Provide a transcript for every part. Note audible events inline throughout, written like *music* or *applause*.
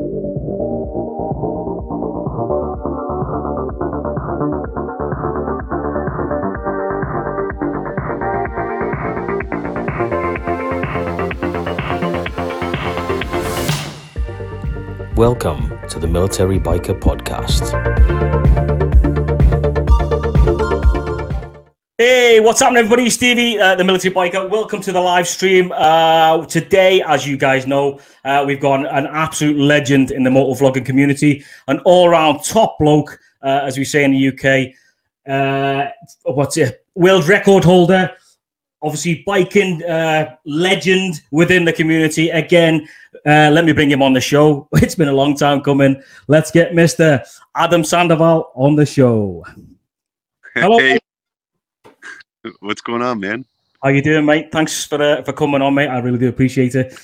Welcome to the Military Biker Podcast. Hey, what's happening, everybody? Stevie, uh, the Military Biker. Welcome to the live stream. Uh, today, as you guys know, uh, we've got an absolute legend in the motor vlogging community, an all-round top bloke, uh, as we say in the UK. Uh, what's it? World record holder, obviously biking uh, legend within the community. Again, uh, let me bring him on the show. *laughs* It's been a long time coming. Let's get Mr. Adam Sandoval on the show. *laughs* Hello. Hey. What's going on, man? How you doing, mate? Thanks for uh, for coming on, mate. I really do appreciate it.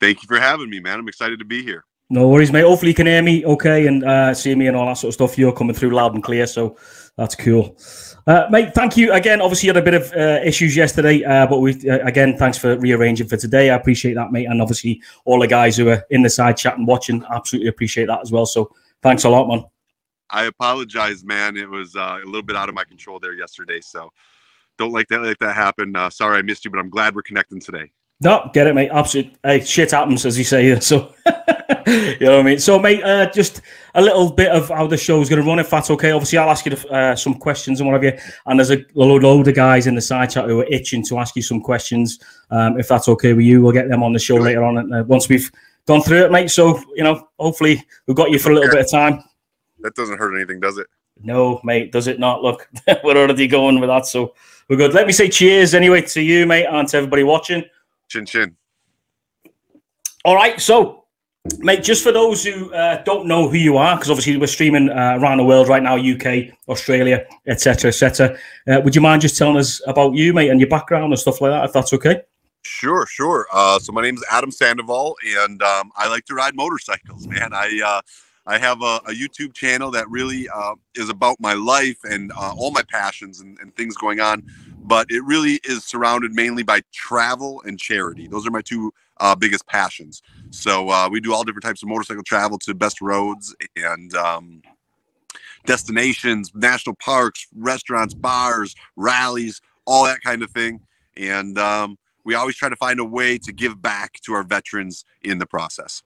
Thank you for having me, man. I'm excited to be here. No worries, mate. Hopefully you can hear me okay and uh, see me and all that sort of stuff. You're coming through loud and clear, so that's cool. Uh, mate, thank you again. Obviously, you had a bit of uh, issues yesterday, uh, but we uh, again, thanks for rearranging for today. I appreciate that, mate, and obviously all the guys who are in the side chat and watching, absolutely appreciate that as well. So, thanks a lot, man. I apologize, man. It was uh, a little bit out of my control there yesterday, so don't like that let that happen. Uh, sorry, I missed you, but I'm glad we're connecting today. No, get it, mate. Absolutely. Hey, shit happens, as you say. *laughs* So, you know what I mean? So, mate, uh, just a little bit of how the show is going to run, if that's okay. Obviously, I'll ask you uh, some questions and what have you. And there's a load, load of guys in the side chat who are itching to ask you some questions. Um, if that's okay with you, we'll get them on the show later on. And, uh, once we've gone through it, mate. So, you know, hopefully we've got you for a little bit of time. That doesn't hurt anything, does it? No, mate, does it not? Look, *laughs* we're already going with that. So, we're good. Let me say cheers anyway to you, mate, and to everybody watching. Chin chin. All right, so mate, just for those who uh, don't know who you are, because obviously we're streaming uh, around the world right now, UK, Australia, etc., etc. Uh, would you mind just telling us about you, mate, and your background and stuff like that, if that's okay? Sure, sure. Uh, so my name is Adam Sandoval, and um, I like to ride motorcycles, *laughs* man. I uh, I have a, a, YouTube channel that really uh, is about my life and uh, all my passions and, and, things going on. But it really is surrounded mainly by travel and charity. Those are my two uh, biggest passions. So uh, we do all different types of motorcycle travel to best roads and um, destinations, national parks, restaurants, bars, rallies, all that kind of thing. And um, we always try to find a way to give back to our veterans in the process.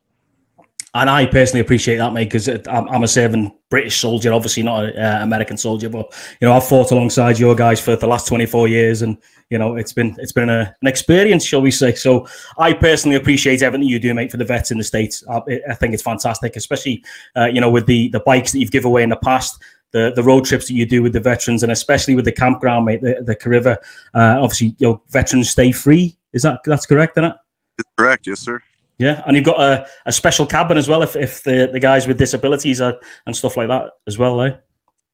And I personally appreciate that, mate, because I'm, I'm, a serving British soldier, obviously not an uh, American soldier, but you know I've fought alongside your guys for the last 24 years, and you know it's been it's been a, an experience, shall we say? So I personally appreciate everything you do, mate, for the vets in the states. I, I think it's fantastic, especially uh, you know with the the bikes that you've given away in the past. The, the road trips that you do with the veterans and especially with the campground, mate, the, the KRiver, uh, obviously, your veterans stay free. Is that that's correct? It's correct, yes, sir. Yeah, and you've got a, a special cabin as well if, if the, the guys with disabilities are and stuff like that as well, eh?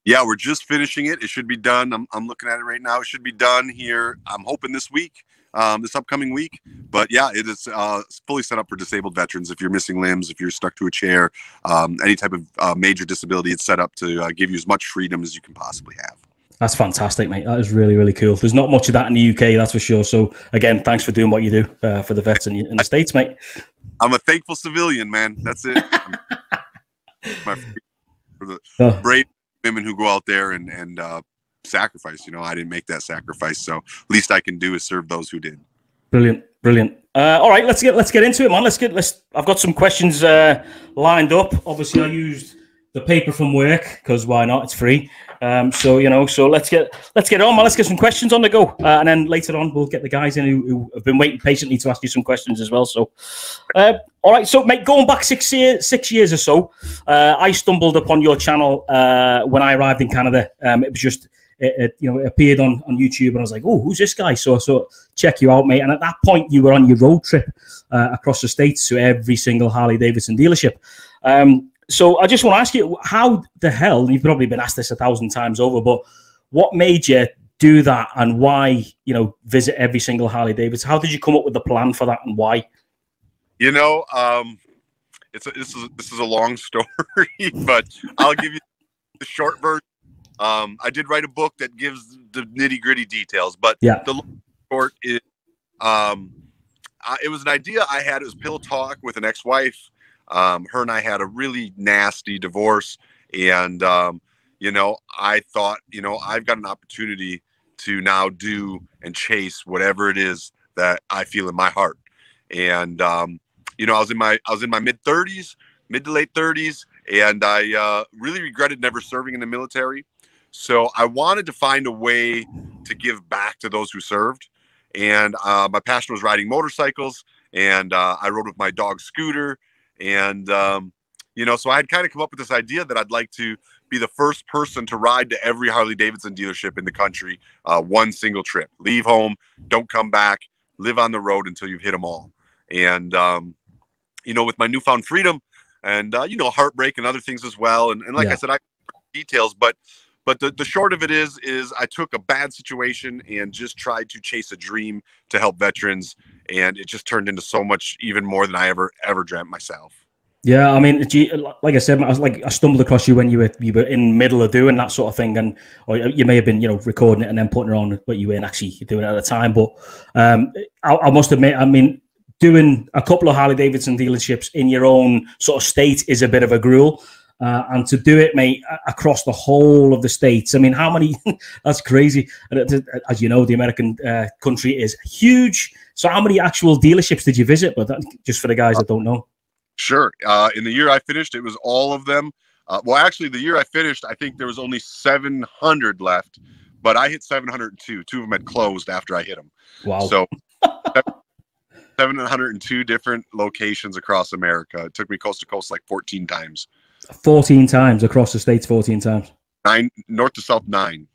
Yeah, we're just finishing it. It should be done. I'm, I'm looking at it right now. It should be done here. I'm hoping this week, um, this upcoming week. But yeah, it is uh, fully set up for disabled veterans. If you're missing limbs, if you're stuck to a chair, um, any type of uh, major disability, it's set up to uh, give you as much freedom as you can possibly have. That's fantastic, mate. That is really, really cool. There's not much of that in the UK, that's for sure. So, again, thanks for doing what you do uh, for the vets in, in, the States, mate. I'm a thankful civilian, man. That's it. *laughs* My, for the oh. brave women who go out there and, and uh, sacrifice. You know, I didn't make that sacrifice. So, least I can do is serve those who did. Brilliant. Brilliant. Uh, all right, let's get let's get into it, man. Let's get let's. I've got some questions uh, lined up. Obviously, I used the paper from work because why not? It's free. Um, so you know, so let's get let's get on. Let's get some questions on the go, uh, and then later on we'll get the guys in who, who, have been waiting patiently to ask you some questions as well. So, uh, all right. So, mate, going back six years, six years or so, uh, I stumbled upon your channel uh, when I arrived in Canada. Um, it was just. It, it, you know, it appeared on, on YouTube, and I was like, "Oh, who's this guy?" So, so check you out, mate. And at that point, you were on your road trip uh, across the states to every single Harley Davidson dealership. Um, so I just want to ask you, how the hell? You've probably been asked this a thousand times over, but what made you do that, and why? You know, visit every single Harley Davidson. How did you come up with the plan for that, and why? You know, um, it's a, this is this is a long *laughs* story, but I'll give you the short version. Um, I did write a book that gives the nitty gritty details, but yeah. the short is um, uh, it was an idea I had. It was pillow talk with an ex wife Um, her and I had a really nasty divorce, and um, you know, I thought, you know, I've got an opportunity to now do and chase whatever it is that I feel in my heart. And um, you know, I was in my I was in my mid 30s, mid to late 30s, and I uh, really regretted never serving in the military. So I wanted to find a way to give back to those who served. And uh, my passion was riding motorcycles, and uh, I rode with my dog Scooter. And um, you know, so I had kind of come up with this idea that I'd like to be the first person to ride to every Harley Davidson dealership in the country, uh, one single trip. Leave home, don't come back, live on the road until you've hit them all. And um, you know, with my newfound freedom and uh, you know, heartbreak and other things as well. And, and like yeah. I said, I details, but but the, the short of it is is i took a bad situation and just tried to chase a dream to help veterans and it just turned into so much even more than i ever ever dreamt myself yeah, I mean, like I said, I was like I stumbled across you when you were you were in middle of doing that sort of thing, and or you may have been you know recording it and then putting it on, but you weren't actually doing it at the time. But um, I, I must admit, I mean, doing a couple of Harley Davidson dealerships in your own sort of state is a bit of a gruel. Uh, and to do it, mate, across the whole of the states. I mean, how many? *laughs* that's crazy. As you know, the American uh, country is huge. So, how many actual dealerships did you visit? But that, just for the guys that don't know. Sure. Uh, in the year I finished, it was all of them. Uh, well, actually, the year I finished, I think there was only 700 left, but I hit 702. Two of them had closed after I hit them. Wow. So. *laughs* 702 different locations across America. It took me coast to coast like 14 times. 14 times across the states, 14 times. Nine north to south, nine.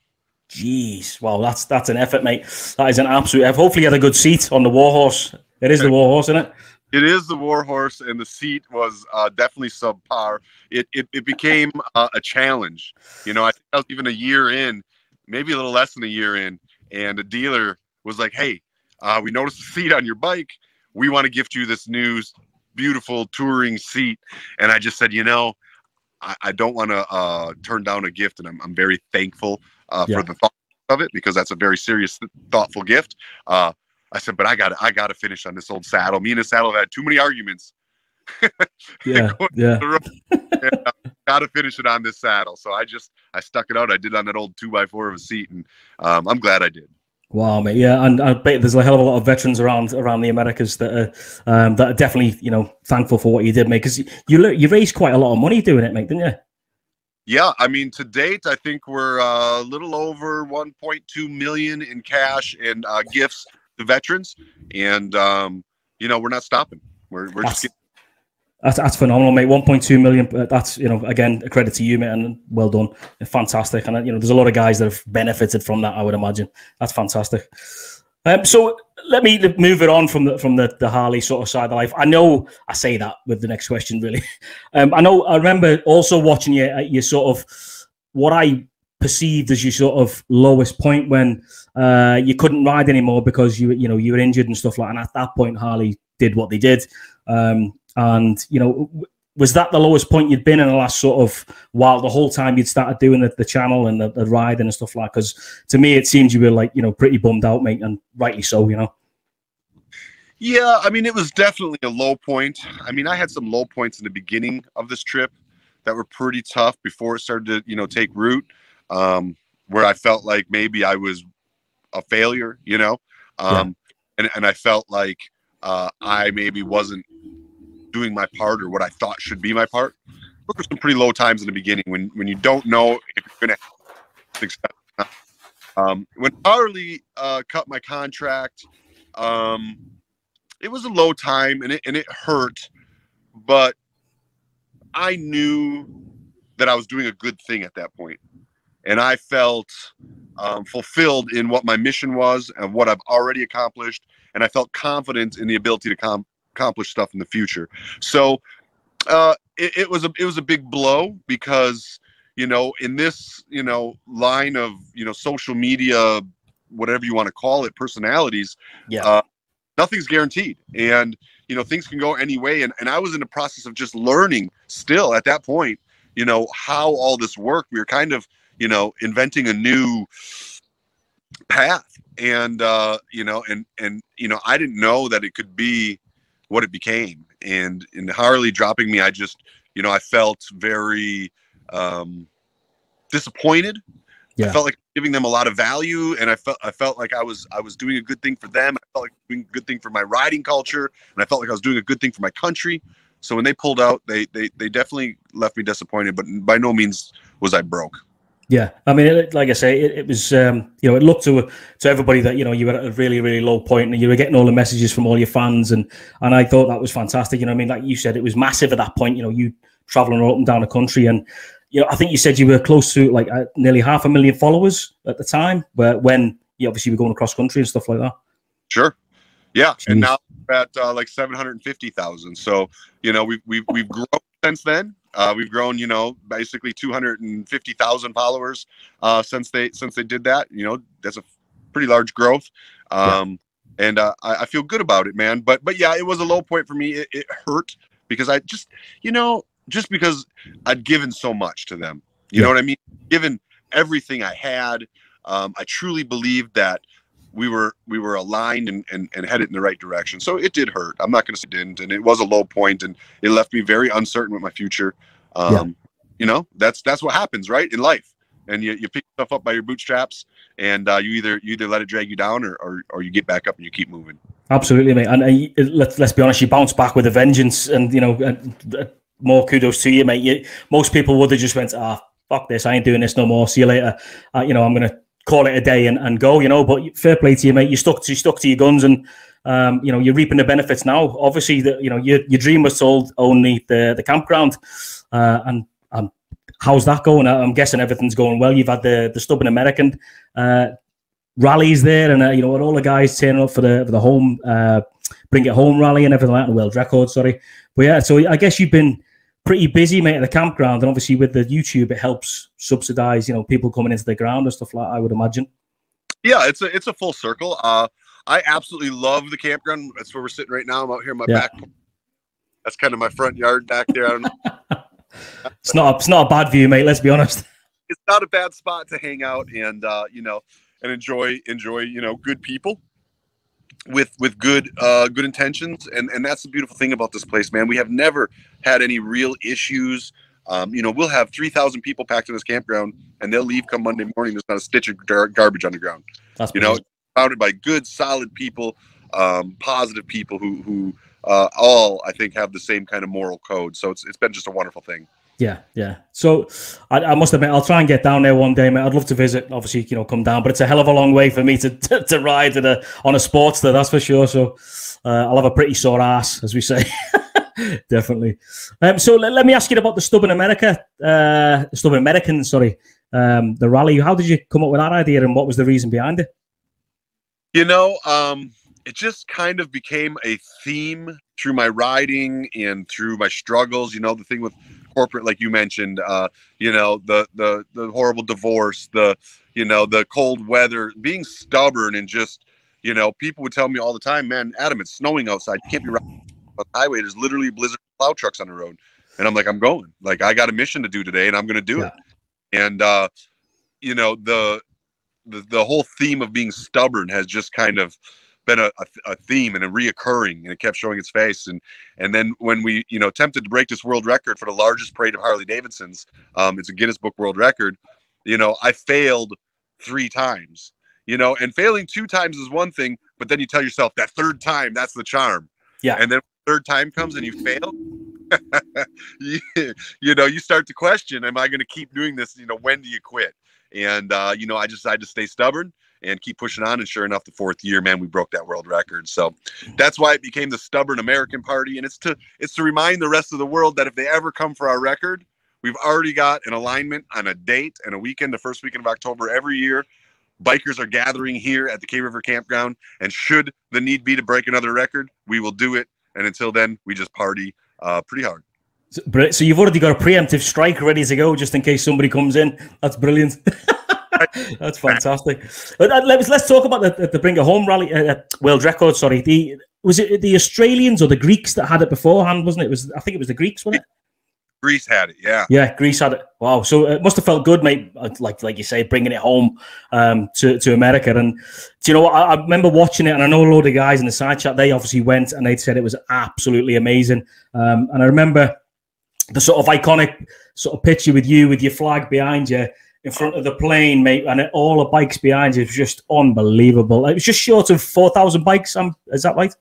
Jeez, wow, that's that's an effort, mate. That is an absolute. I've hopefully had a good seat on the Warhorse. It is the Warhorse, isn't it? It is the Warhorse, and the seat was uh, definitely subpar. It it, it became uh, a challenge. You know, I think I was even a year in, maybe a little less than a year in, and a dealer was like, "Hey, uh, we noticed the seat on your bike. We want to gift you this new beautiful touring seat." And I just said, "You know, I, I don't want to uh, turn down a gift, and I'm, I'm very thankful uh, yeah. for the thought of it because that's a very serious, thoughtful gift. Uh, I said, but I got I got to finish on this old saddle. Me and the saddle have had too many arguments. *laughs* yeah, yeah. Uh, got to finish it on this saddle. So I just I stuck it out. I did on that old two by four of a seat, and um, I'm glad I did. Wow, mate. Yeah, and I bet there's a hell of a lot of veterans around around the Americas that are um, that are definitely you know thankful for what you did, mate. Because you you raised quite a lot of money doing it, mate, didn't you? Yeah, I mean, to date, I think we're uh, a little over 1.2 million in cash and uh, gifts to veterans, and um, you know, we're not stopping. We're we're that's, just. That's, that's phenomenal, mate. 1.2 million. That's you know, again, a credit to you, mate, and well done. Fantastic, and you know, there's a lot of guys that have benefited from that. I would imagine that's fantastic. Um, so let me move it on from the from the, the Harley sort of side of life. I know I say that with the next question, really. *laughs* Um, I know I remember also watching you. Uh, you sort of what I perceived as your sort of lowest point when uh, you couldn't ride anymore because you you know you were injured and stuff like. And at that point, Harley did what they did, um, and you know was that the lowest point you'd been in the last sort of while the whole time you'd started doing the, the channel and the, the riding and stuff like? Because to me it seems you were like you know pretty bummed out mate and rightly so you know? Yeah i mean it was definitely a low point. I mean i had some low points in the beginning of this trip that were pretty tough before it started to you know take root um, where i felt like maybe i was a failure you know? Um, yeah. and, and i felt like uh, i maybe wasn't doing my part or what I thought should be my part. Those were some pretty low times in the beginning when when you don't know if you're going to success. Um, when Harley uh, cut my contract, um, it was a low time and it and it hurt, but I knew that I was doing a good thing at that point, and I felt um, fulfilled in what my mission was and what I've already accomplished, and I felt confident in the ability to com- accomplish stuff in the future. So uh, it, it was a it was a big blow because you know in this you know line of you know social media whatever you want to call it personalities yeah. uh, nothing's guaranteed. And you know things can go any way. And, and i was in the process of just learning still at that point you know how all this worked. We were kind of you know inventing a new path. And uh you know and and you know i didn't know that it could be what it became. And in Harley dropping me, I just, you know, I felt very um, disappointed. Yeah. I felt like giving them a lot of value, and I felt I felt like I was I was doing a good thing for them. I felt like doing a good thing for my riding culture, and I felt like I was doing a good thing for my country. So when they pulled out, they they they definitely left me disappointed, but by no means was I broke. Yeah, I mean, it, like I say, it, it was um, you know it looked to to everybody that you know you were at a really really low point and you were getting all the messages from all your fans and and I thought that was fantastic. You know, I mean, like you said, it was massive at that point. You know, you traveling up and down the country and you know I think you said you were close to like uh, nearly half a million followers at the time, where when you obviously were going across country and stuff like that. Sure. Yeah, Jeez. and now at uh, like seven hundred fifty thousand. So you know we've we've we've grown since then. Uh, we've grown, you know, basically two hundred and fifty thousand followers uh, since they since they did that. You know, that's a pretty large growth, um, and uh, I, I feel good about it, man. But but yeah, it was a low point for me. It, it hurt because I just, you know, just because I'd given so much to them. You know what I mean? Given everything I had, um, I truly believed that we were we were aligned and, and, and headed in the right direction. So it did hurt. I'm not going to say it didn't, and it was a low point, and it left me very uncertain with my future. Um, Yeah. You know, that's that's what happens, right, in life. And you, you pick yourself up by your bootstraps, and uh, you either you either let it drag you down, or, or or you get back up and you keep moving. Absolutely, mate. And uh, let's let's be honest, you bounce back with a vengeance, and you know, uh, more kudos to you, mate. You, most people would have just went, "Ah, fuck this, I ain't doing this no more. See you later." Uh, you know, I'm gonna call it a day and, and go. You know, but fair play to you, mate. You stuck to you stuck to your guns, and um, you know, you're reaping the benefits now. Obviously, the you know your your dream was sold only the the campground, uh, and um, how's that going? I'm guessing everything's going well. You've had the the stubborn American. Uh, rallies there, and uh, you know, all the guys turning up for the for the home uh, bring it home rally and everything like that, the world record. Sorry, but yeah, so I guess you've been pretty busy, mate, at the campground, and obviously with the YouTube, it helps subsidize, you know, people coming into the ground and stuff like. that, I would imagine. Yeah, it's a it's a full circle. Uh, I absolutely love the campground. That's where we're sitting right now. I'm out here in my Yeah. back. That's kind of my front yard back there. I don't know. *laughs* *laughs* It's not a, it's not a bad view, mate. Let's be honest. *laughs* it's not a bad spot to hang out and uh, you know and enjoy enjoy you know good people with with good uh good intentions. And and that's the beautiful thing about this place man. We have never had any real issues. Um you know we'll have 3000 people packed in this campground and they'll leave come monday morning. There's not a stitch of gar- garbage on the ground That's you know founded by good solid people um positive people who who uh all i think have the same kind of moral code. So it's it's been just a wonderful thing Yeah, yeah. So I, I must admit, I'll try and get down there one day, mate. I'd love to visit. Obviously, you know, come down, but it's a hell of a long way for me to *laughs* to, to ride a, on a Sportster, that's for sure. So uh, I'll have a pretty sore ass, as we say. *laughs* Definitely. Um, so let, let me ask you about the stubborn America, uh, stubborn American, sorry, um, the rally. How did you come up with that idea, and what was the reason behind it? You know, um, it just kind of became a theme through my riding and through my struggles. You know, the thing with corporate, like you mentioned, uh, you know, the the the horrible divorce, the you know, the cold weather, being stubborn and just, you know, people would tell me all the time, man, Adam, it's snowing outside. You can't be riding on the highway. There's literally blizzard plow trucks on the road. And I'm like, I'm going. Like I got a mission to do today and I'm gonna do Yeah. it. And uh, you know, the the, the whole theme of being stubborn has just kind of been a, a, a theme and a reoccurring and it kept showing its face. And and then when we you know attempted to break this world record for the largest parade of harley davidsons um, it's a guinness book world record you know i failed three times you know and failing two times is one thing but then you tell yourself that third time that's the charm. Yeah. and then third time comes and you fail. *laughs* You, you know you start to question am i going to keep doing this? You know when do you quit? And uh, you know i decided to stay stubborn and keep pushing on. And sure enough the fourth year man we broke that world record. So that's why it became the stubborn american party. And it's to it's to remind the rest of the world that if they ever come for our record we've already got an alignment on a date and a weekend the first weekend of october every year. Bikers are gathering here at the KRiver campground. And should the need be to break another record we will do it. And until then we just party uh, pretty hard. So, so you've already got a preemptive strike ready to go, just in case somebody comes in. That's brilliant. *laughs* That's fantastic. Uh, let's let's talk about the, the Bring It Home rally, uh, uh, world record. Sorry, the was it the Australians or the Greeks that had it beforehand? Wasn't it? it was I think it was the Greeks, wasn't it? Greece had it, yeah. Yeah, Greece had it. Wow. So it must have felt good, mate. uh, Like like you say, bringing it home um, to, to America. And do you know what? I, I remember watching it, and I know a load of guys in the side chat, they obviously went and they said it was absolutely amazing. Um, and I remember the sort of iconic sort of picture with you with your flag behind you in front of the plane, mate, and all the bikes behind you. It was just unbelievable. It was just short of 4,000 bikes. Um, is that right?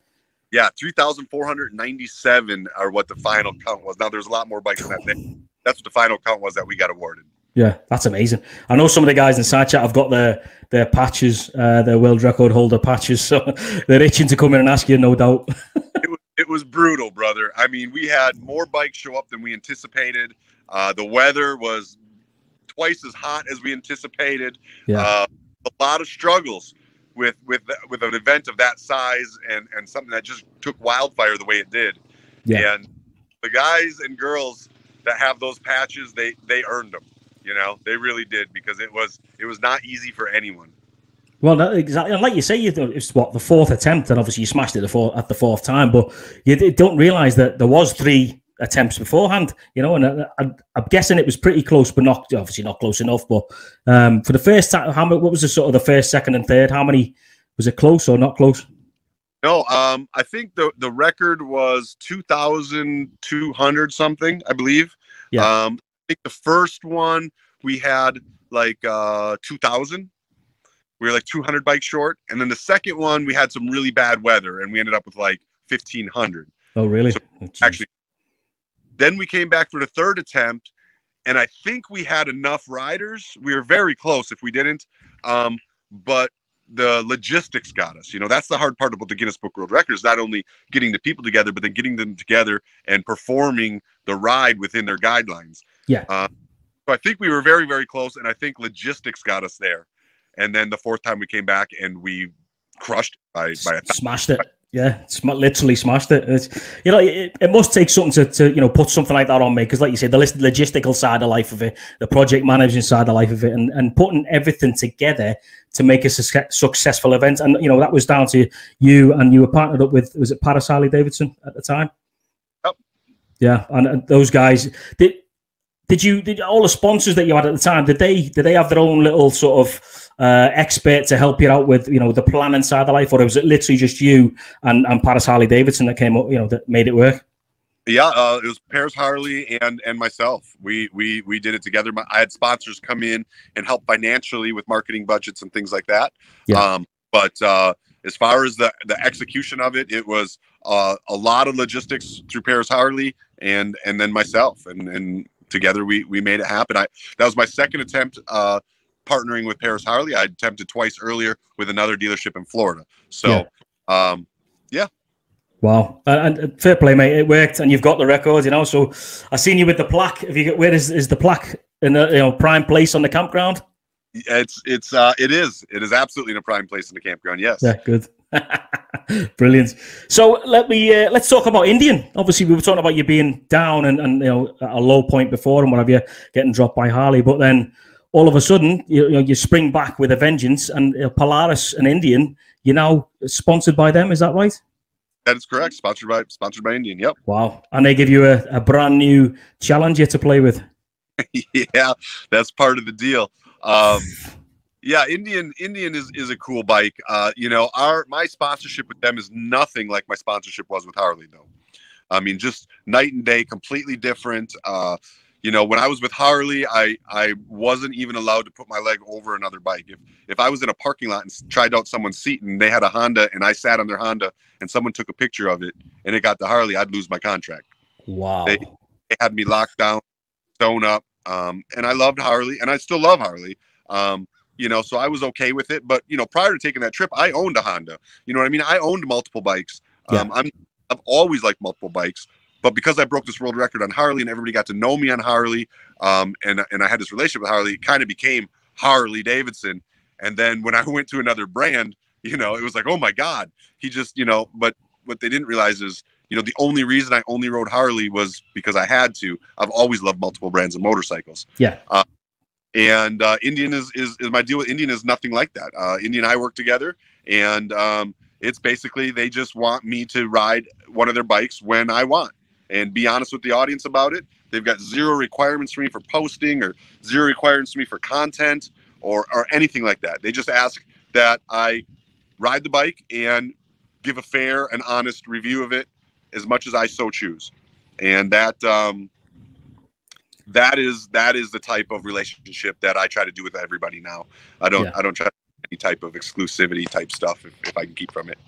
Yeah, 3,497 are what the final count was. Now, there's a lot more bikes than that. Day. That's what the final count was that we got awarded. Yeah, that's amazing. I know some of the guys in side chat have got their their patches, uh, their world record holder patches, *laughs* so they're itching to come in and ask you, no doubt. *laughs* it, was, it was brutal, brother. I mean, we had more bikes show up than we anticipated. Uh, the weather was twice as hot as we anticipated. Yeah. Uh, a lot of struggles with with with an event of that size and and something that just took wildfire the way it did. Yeah. And the guys and girls that have those patches, they they earned them. You know, they really did because it was it was not easy for anyone. Well, that, exactly. Like you say, you it's what the fourth attempt, and obviously you smashed it the four, at the fourth time. But you don't realize that there was three attempts beforehand. You know, and I, I, I'm guessing it was pretty close, but not obviously not close enough. But um, for the first time, how many? What was the sort of the first, second, and third? How many was it close or not close? No, um, I think the the record was two thousand two hundred something, I believe. Yeah. Um, I think the first one we had like uh, two thousand. We were like two hundred bikes short, and then the second one we had some really bad weather, and we ended up with like fifteen hundred. Oh, really? So. Actually, then we came back for the third attempt, and I think we had enough riders. We were very close if we didn't, um, but the logistics got us. You know, that's the hard part about the Guinness Book World Records. Not only getting the people together, but then getting them together and performing the ride within their guidelines. Yeah. Uh, so I think we were very, very close, and I think logistics got us there. And then the fourth time we came back and we crushed it by by a smashed it. Yeah, sm- literally smashed it. It's, you know, it, it must take something to, to you know put something like that on me because, like you said, the list, logistical side of life of it, the project managing side of life of it, and, and putting everything together to make a suc- successful event. And you know that was down to you, and you were partnered up with was it Paris Harley Davidson at the time? Yeah, and, and those guys did. Did you did all the sponsors that you had at the time? Did they did they have their own little sort of uh, expert to help you out with you know the planning side of life, or was it literally just you and, and Paris Harley Davidson that came up you know that made it work? Yeah, uh, it was Paris Harley and and myself. We we we did it together. My, I had sponsors come in and help financially with marketing budgets and things like that. Yeah. Um, but uh, as far as the the execution of it, it was uh, a lot of logistics through Paris Harley and and then myself and and together we we made it happen. I that was my second attempt uh, partnering with Paris Harley. I attempted twice earlier with another dealership in Florida. So. Um, yeah. Wow, and, and fair play, mate. It worked, and you've got the record, you know. So I seen you with the plaque. If you get, where is is the plaque in the you know prime place on the campground? It's it's uh it is it is absolutely in a prime place in the campground. Yes. Yeah, good. *laughs* Brilliant. So let me uh, let's talk about Indian. Obviously, we were talking about you being down and, and you know at a low point before and what have you, getting dropped by Harley. But then all of a sudden, you, you know, you spring back with a vengeance, and uh, Polaris and Indian, you're now sponsored by them. Is that right? That is correct. Sponsored by sponsored by Indian. Yep. Wow. And they give you a, a brand new challenger to play with. *laughs* yeah, that's part of the deal. Um, yeah, Indian Indian is is a cool bike. Uh, you know, our my sponsorship with them is nothing like my sponsorship was with Harley, though. I mean, just night and day, completely different. Uh, you know, when I was with Harley, I I wasn't even allowed to put my leg over another bike. If if I was in a parking lot and tried out someone's seat and they had a Honda and I sat on their Honda and someone took a picture of it and it got to Harley, I'd lose my contract. Wow. They- They had me locked down, sewn up, um, and I loved Harley, and I still love Harley. Um, you know, so I was okay with it. But you know, prior to taking that trip, I owned a Honda. You know what I mean? I owned multiple bikes. Um, I'm I've always liked multiple bikes, but because I broke this world record on Harley and everybody got to know me on Harley, um, and and I had this relationship with Harley, it kind of became Harley Davidson. And then when I *laughs* went to another brand, you know, it was like, oh my God, he just, you know, but what they didn't realize is, you know, the only reason I only rode Harley was because I had to. I've always loved multiple brands of motorcycles. Yeah. Uh, and uh, Indian is, is is my deal with Indian is nothing like that. Uh, Indian and I work together, and um, it's basically they just want me to ride one of their bikes when I want. and be honest with the audience about it. They've got zero requirements for me for posting or zero requirements for me for content or, or anything like that. They just ask that I ride the bike and give a fair and honest review of it as much as I so choose. And that um, that is that is the type of relationship that I try to do with everybody now. I don't Yeah. I don't try any type of exclusivity type stuff if, if I can keep from it.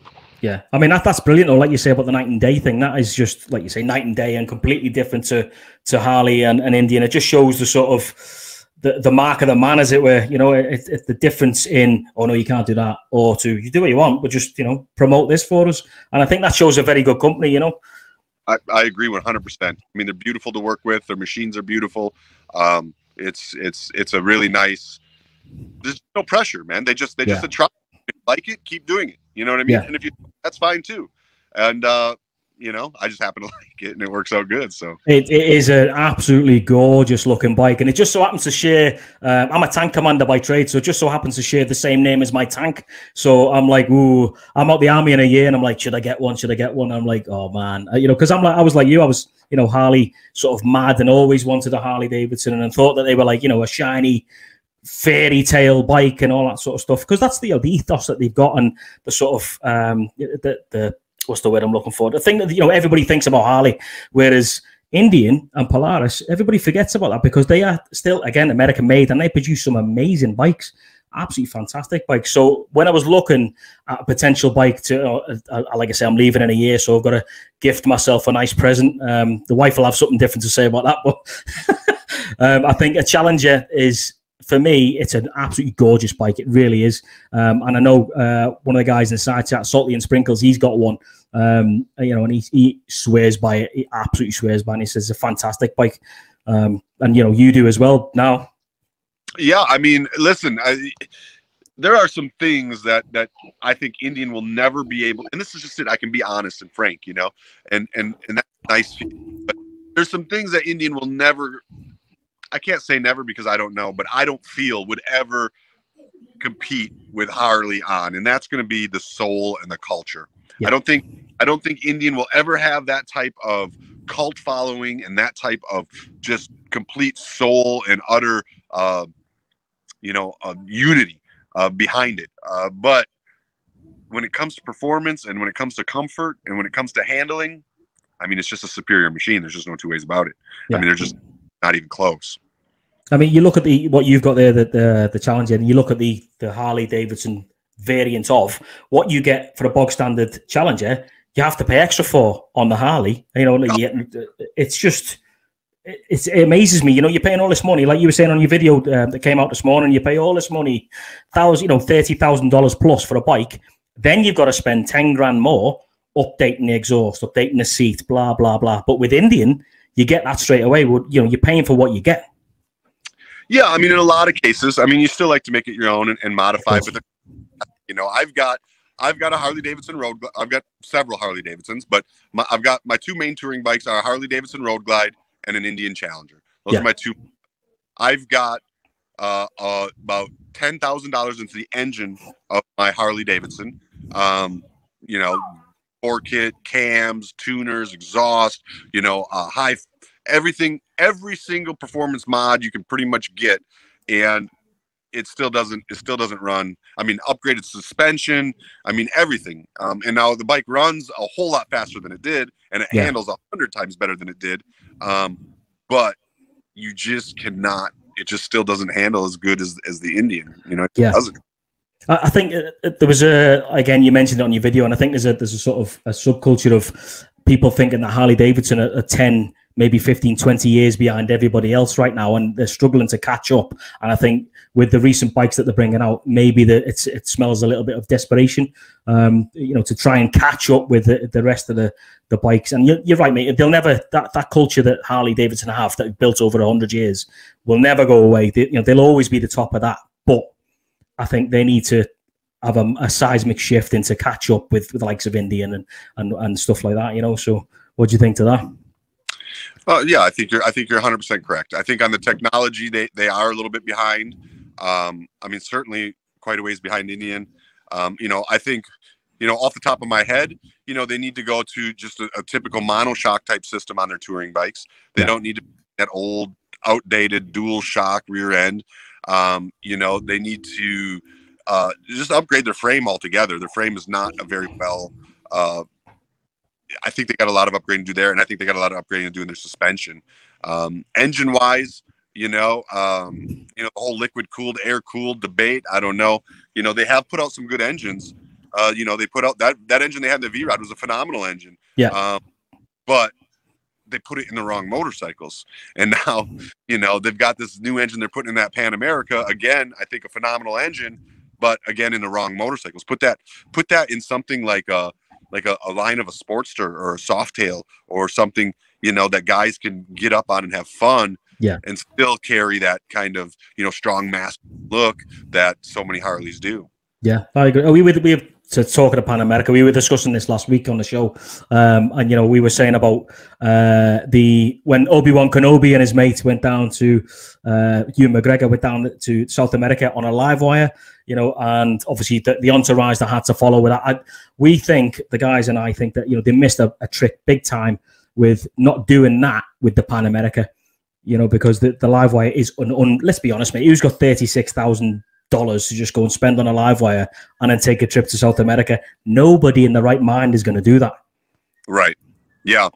Yeah, I mean that that's brilliant. Or like you say about the night and day thing, that is just like you say, night and day, and completely different to to Harley and, and Indian. It just shows the sort of the, the mark of the man, as it were. You know, it's it, the difference in oh no, you can't do that, or to you do what you want, but just you know promote this for us. And I think that shows a very good company. You know, I, I agree 100%. I mean, they're beautiful to work with. Their machines are beautiful. Um, it's it's it's a really nice. There's no pressure, man. They just they just try. If you like it, keep doing it. You know what I mean? Yeah. And if you, that's fine too. And uh, you know, I just happen to *laughs* like it, and it works out good. So It, it is an absolutely gorgeous looking bike, and it just so happens to share. Um, I'm a tank commander by trade, so it just so happens to share the same name as my tank. So I'm like, ooh, I'm out the army in a year, and I'm like, should I get one? Should I get one? I'm like, oh man, Uh, you know, because I'm like, I was like you, I was, you know, Harley sort of mad and always wanted a Harley Davidson, and thought that they were like, you know, a shiny fairy tale bike and all that sort of stuff because that's the, you know, the ethos that they've got and the sort of um the the what's the word I'm looking for? The thing that you know everybody thinks about Harley whereas Indian and Polaris everybody forgets about that because they are still again American made and they produce some amazing bikes absolutely fantastic bikes. So when I was looking at a potential bike to uh, uh, like I say I'm leaving in a year so I've got to gift myself a nice present. Um the wife will have something different to say about that but *laughs* um, I think a Challenger is for me, it's an absolutely gorgeous bike. It really is. Um, and I know uh, one of the guys in the side chat, Salty and Sprinkles, he's got one. Um, you know, and he, he swears by it. He absolutely swears by it. He says it's a fantastic bike. Um, and you know, you do as well now. yeah, I mean, listen, I, there are some things that that I think Indian will never be able. And this is just it. I can be honest and frank, you know, and and and that's nice. But there's some things that Indian will never. I can't say never because I don't know, but I don't feel would ever compete with Harley on, and that's going to be the soul and the culture. Yeah. I don't think I don't think Indian will ever have that type of cult following and that type of just complete soul and utter, uh, you know, uh, unity uh, behind it. Uh, but when it comes to performance and when it comes to comfort and when it comes to handling, I mean, it's just a superior machine. There's just no two ways about it. Yeah. I mean, they're just not even close. I mean, you look at the what you've got there, the the, the Challenger, and you look at the the Harley Davidson variant of what you get for a bog standard Challenger. You have to pay extra for on the Harley. You know, it's just it's, it amazes me. You know, you're paying all this money, like you were saying on your video uh, that came out this morning. You pay all this money, thousand, you know, thirty thousand dollars plus for a bike. Then you've got to spend ten grand more updating the exhaust, updating the seat, blah blah blah. But with Indian, you get that straight away. Well, You know, you're paying for what you get. Yeah, I mean, in a lot of cases, I mean, you still like to make it your own and, and modify, but the, you know, I've got I've got a Harley Davidson Road. I've got several Harley Davidsons, but my, I've got my two main touring bikes are a Harley Davidson Road Glide and an Indian Challenger. Those Yeah. are my two. I've got uh, uh, about ten thousand dollars into the engine of my Harley Davidson. Um, you know, core kit, cams, tuners, exhaust. You know, uh, high everything, every single performance mod you can pretty much get, and it still doesn't. It still doesn't run. I mean, upgraded suspension. I mean, everything. Um, and now the bike runs a whole lot faster than it did, and it Yeah. handles a hundred times better than it did. Um, but you just cannot. It just still doesn't handle as good as as the Indian. You know, it Yeah. doesn't. I think uh, uh, there was a again you mentioned it on your video, and I think there's a there's a sort of a subculture of people thinking that Harley Davidson are, are 10, maybe 15, 20 years behind everybody else right now, and they're struggling to catch up. And I think with the recent bikes that they're bringing out, maybe that it smells a little bit of desperation, um, you know, to try and catch up with the, the rest of the the bikes. And you're, you're right, mate. They'll never that that culture that Harley Davidson have that built over hundred years will never go away. They, you know, they'll always be the top of that, but I think they need to have a, a seismic shift into catch up with, with the likes of Indian and, and and stuff like that. You know, so what do you think to that? Uh, yeah, I think you're. I think you're 100 percent correct. I think on the technology, they they are a little bit behind. Um, I mean, certainly quite a ways behind Indian. Um, you know, I think you know, off the top of my head, you know, they need to go to just a, a typical monoshock type system on their touring bikes. They Yeah. don't need to that old, outdated dual shock rear end. Um, you know, they need to uh, just upgrade their frame altogether. Their frame is not a very well. Uh, I think they got a lot of upgrading to do there, and I think they got a lot of upgrading to do in their suspension. Um, engine wise, you know, um, you know the whole liquid cooled, air cooled debate. I don't know. You know, they have put out some good engines. Uh, you know, they put out that that engine they had in the V Rod was a phenomenal engine. Yeah. Um, but they put it in the wrong motorcycles, and *laughs* now mm-hmm. you know they've got this new engine they're putting in that Pan America again. I think a phenomenal engine, but again in the wrong motorcycles. Put that put that in something like a like a, a line of a Sportster or a Softail or something you know that guys can get up on and have fun. Yeah. And still carry that kind of you know strong mass look that so many Harleys do. Yeah, I agree. Oh, We we were to talking to Pan America. We were discussing this last week on the show, um, and you know we were saying about uh, the when Obi Wan Kenobi and his mates went down to uh, Ewan McGregor went down to South America on a LiveWire. You know, and obviously the, the entourage that had to follow with that. I, we think the guys and I think that you know they missed a, a trick big time with not doing that with the Pan America. You know, because the, the LiveWire is un, un, let's be honest, mate. Who's got thirty six thousand dollars to just go and spend on a LiveWire and then take a trip to South America. Nobody in the right mind is going to do that. Right. Yeah.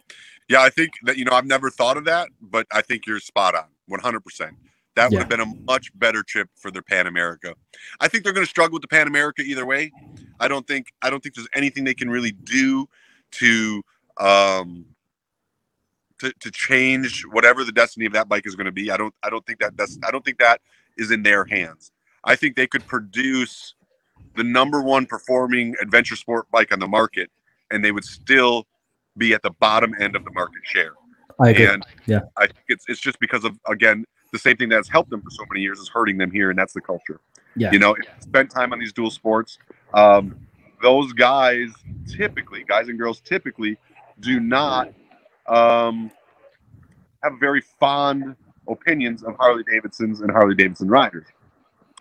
Yeah. I think that, you know, I've never thought of that, but I think you're spot on 100%. That would Yeah. have been a much better trip for their Pan America. I think they're going to struggle with the Pan America either way. I don't think, I don't think there's anything they can really do to, um, to, to change whatever the destiny of that bike is going to be. I don't, I don't think that that's, I don't think that is in their hands. I think they could produce the number one performing adventure sport bike on the market and they would still be at the bottom end of the market share. I agree. And Yeah. I think it's it's just because of again the same thing that's helped them for so many years is hurting them here, and that's the culture. Yeah. You know, if you spend time on these dual sports. Um, those guys typically, guys and girls typically, do not um, have very fond opinions of Harley Davidsons and Harley Davidson riders.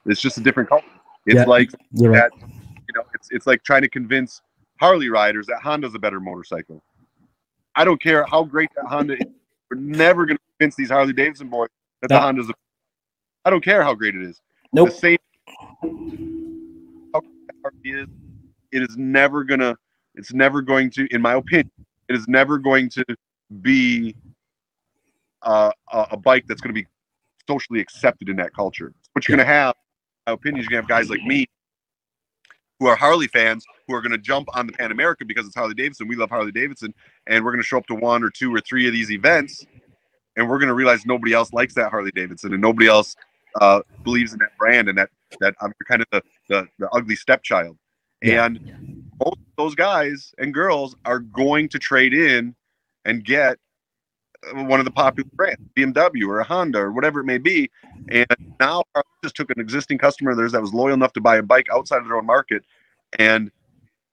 It's just a different culture. It's Yeah. like You're right. you know it's it's like trying to convince Harley riders that Honda's a better motorcycle. I don't care how great that Honda is. We're never going to convince these Harley Davidson boys that the. Honda's a I don't care how great it is. Nope. The same. How great it is. It is never gonna it's never going to in my opinion, it is never going to be uh, a, a bike that's going to be socially accepted in that culture. What you're going to have, opinion, you're to have guys like me who are Harley fans who are going to jump on the Pan America because it's Harley Davidson. We love Harley Davidson, and we're going to show up to one or two or three of these events, and we're going to realize nobody else likes that Harley Davidson, and nobody else uh, believes in that brand, and that that I'm kind of the the, the ugly stepchild. Yeah. And both those guys and girls are going to trade in and get one of the popular brands, BMW or a Honda or whatever it may be. And now Harley just took an existing customer of theirs that was loyal enough to buy a bike outside of their own market and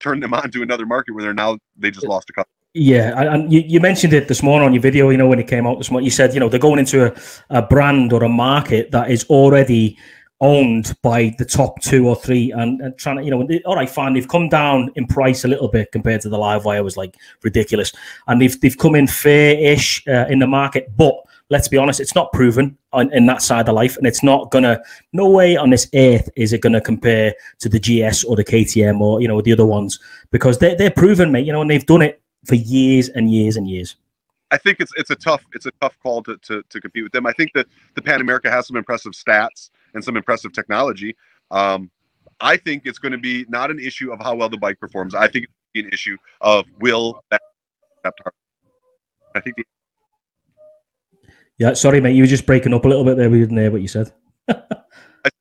turned them on to another market where they're now they just lost a customer. Yeah, and- and you, you mentioned it this morning on your video. You know when it came out this morning, you said you know they're going into a, a brand or a market that is already owned by the top two or three, and, and trying to you know, they, all right, fine, they've come down in price a little bit compared to the LiveWire was like ridiculous, and they've they've come in fair-ish uh, in the market, but. Let's be honest, it's not proven on, in that side of life, and it's not gonna. No way on this earth is it gonna compare to the GS or the KTM or you know the other ones because they're they're proven, mate. You know, and they've done it for years and years and years. I think it's it's a tough it's a tough call to, to, to compete with them. I think that the Pan America has some impressive stats and some impressive technology. Um, I think it's going to be not an issue of how well the bike performs. I think it's an issue of will that. I think the, Yeah, sorry, mate, you were just breaking up a little bit there. We didn't hear what you said. *laughs* I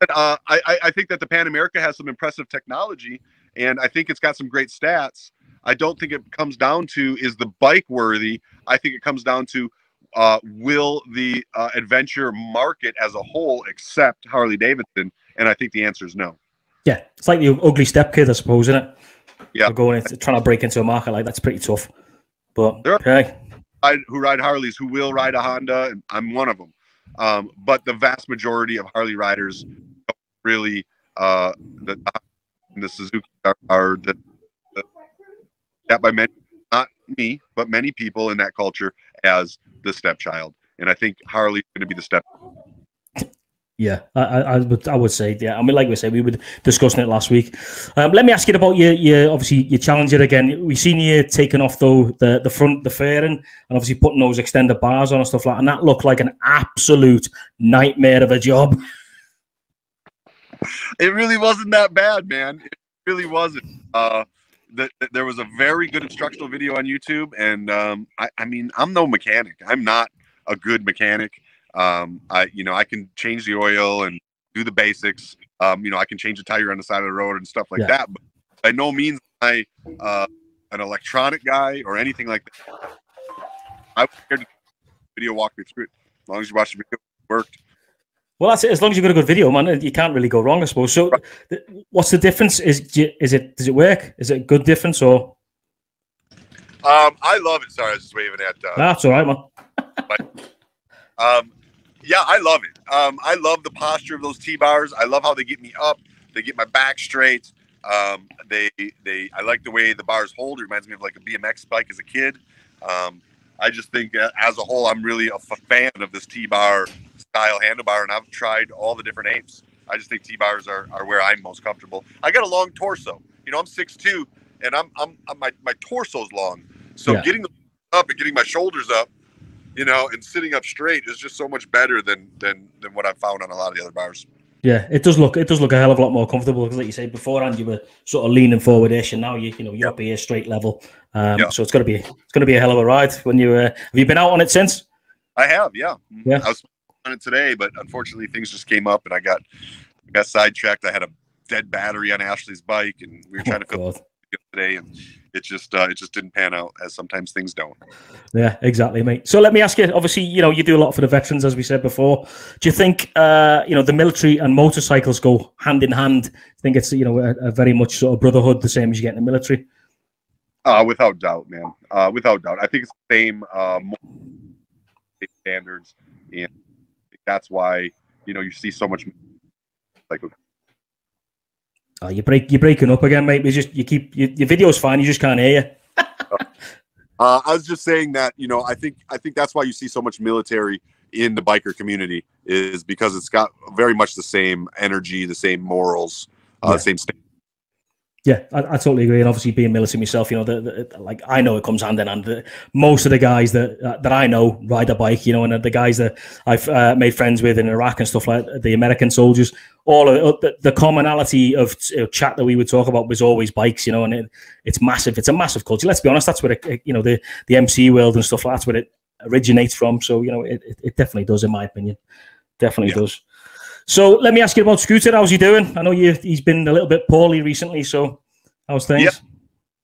said uh, I I- I think that the Pan America has some impressive technology, and I think it's got some great stats. I don't think it comes down to is the bike worthy. I think it comes down to uh, will the uh, adventure market as a whole accept Harley Davidson, and I think the answer is no. Yeah, it's like the ugly step kid, I suppose, isn't it? Yeah. They're going into, trying to break into a market like that's pretty tough. But There are- okay, I, who ride Harleys who will ride a Honda, and I'm one of them. Um, but the vast majority of Harley riders don't really uh, the the Suzuki are, are the, the that by many, not me, but many people in that culture as the stepchild. And I think Harley's going to be the step. Yeah, I, I, would I would say yeah. I mean, like we said, we were discussing it last week. Um, let me ask you about your your obviously your challenger again. We've seen you taking off though the the front the fairing and obviously putting those extended bars on and stuff like, that, and that looked like an absolute nightmare of a job. It really wasn't that bad, man. It really wasn't. Uh, the, the, there was a very good instructional video on YouTube, and um, I, I mean, I'm no mechanic. I'm not a good mechanic. Um, I, you know, I can change the oil and do the basics. Um, you know, I can change the tire on the side of the road and stuff like yeah. that. But by no means am I uh, an electronic guy or anything like that. I was here to video walk me through it. As long as you watch the video, it worked. Well, that's it. As long as you've got a good video, man, you can't really go wrong, I suppose. So, th- what's the difference? Is is it does it work? Is it a good difference or? Um, I love it. Sorry, I was just waving at. Uh, that's all right, man. *laughs* but, um, yeah, I love it. Um, I love the posture of those T bars. I love how they get me up. They get my back straight. Um, they they I like the way the bars hold. It reminds me of like a BMX bike as a kid. Um, I just think as a whole, I'm really a fan of this T bar style handlebar, and I've tried all the different apes. I just think T bars are, are where I'm most comfortable. I got a long torso. You know, I'm 6'2", and I'm, I'm, I'm my my torso's long. So yeah. getting up and getting my shoulders up you know, and sitting up straight is just so much better than than than what I've found on a lot of the other bars. Yeah, it does look it does look a hell of a lot more comfortable because, like you said beforehand, you were sort of leaning forward-ish, and now you you know you're up here straight level. Um, yeah. So it's gonna be it's gonna be a hell of a ride when you uh, have you been out on it since? I have, yeah, yeah. I was it today, but unfortunately things just came up, and I got got sidetracked. I had a dead battery on Ashley's bike, and we were trying oh, to fill today, and it just uh, it just didn't pan out as sometimes things don't. Yeah, exactly, mate. So let me ask you. Obviously, you know you do a lot for the veterans, as we said before. Do you think uh, you know the military and motorcycles go hand in hand? I think it's you know a, a, very much sort of brotherhood, the same as you get in the military. Uh, without doubt, man. Uh, without doubt, I think it's the same uh, standards, and that's why you know you see so much like Oh, you break you're breaking up again, mate. We just you keep your, your video's fine. You just can't hear you. *laughs* uh, I was just saying that you know I think I think that's why you see so much military in the biker community is because it's got very much the same energy, the same morals, uh, yeah. same. St- yeah, I, I, totally agree. And obviously, being military myself, you know, the, the, like I know it comes hand in hand. The, most of the guys that uh, that I know ride a bike, you know, and the guys that I've uh, made friends with in Iraq and stuff like the American soldiers, all of uh, the, the commonality of chat that we would talk about was always bikes, you know, and it, it's massive. It's a massive culture. Let's be honest, that's where it, you know the the MC world and stuff like that's where it originates from. So you know, it, it definitely does, in my opinion, definitely yeah. does. So let me ask you about Scooter. How's he doing? I know you, he's been a little bit poorly recently. So how's things? Yeah.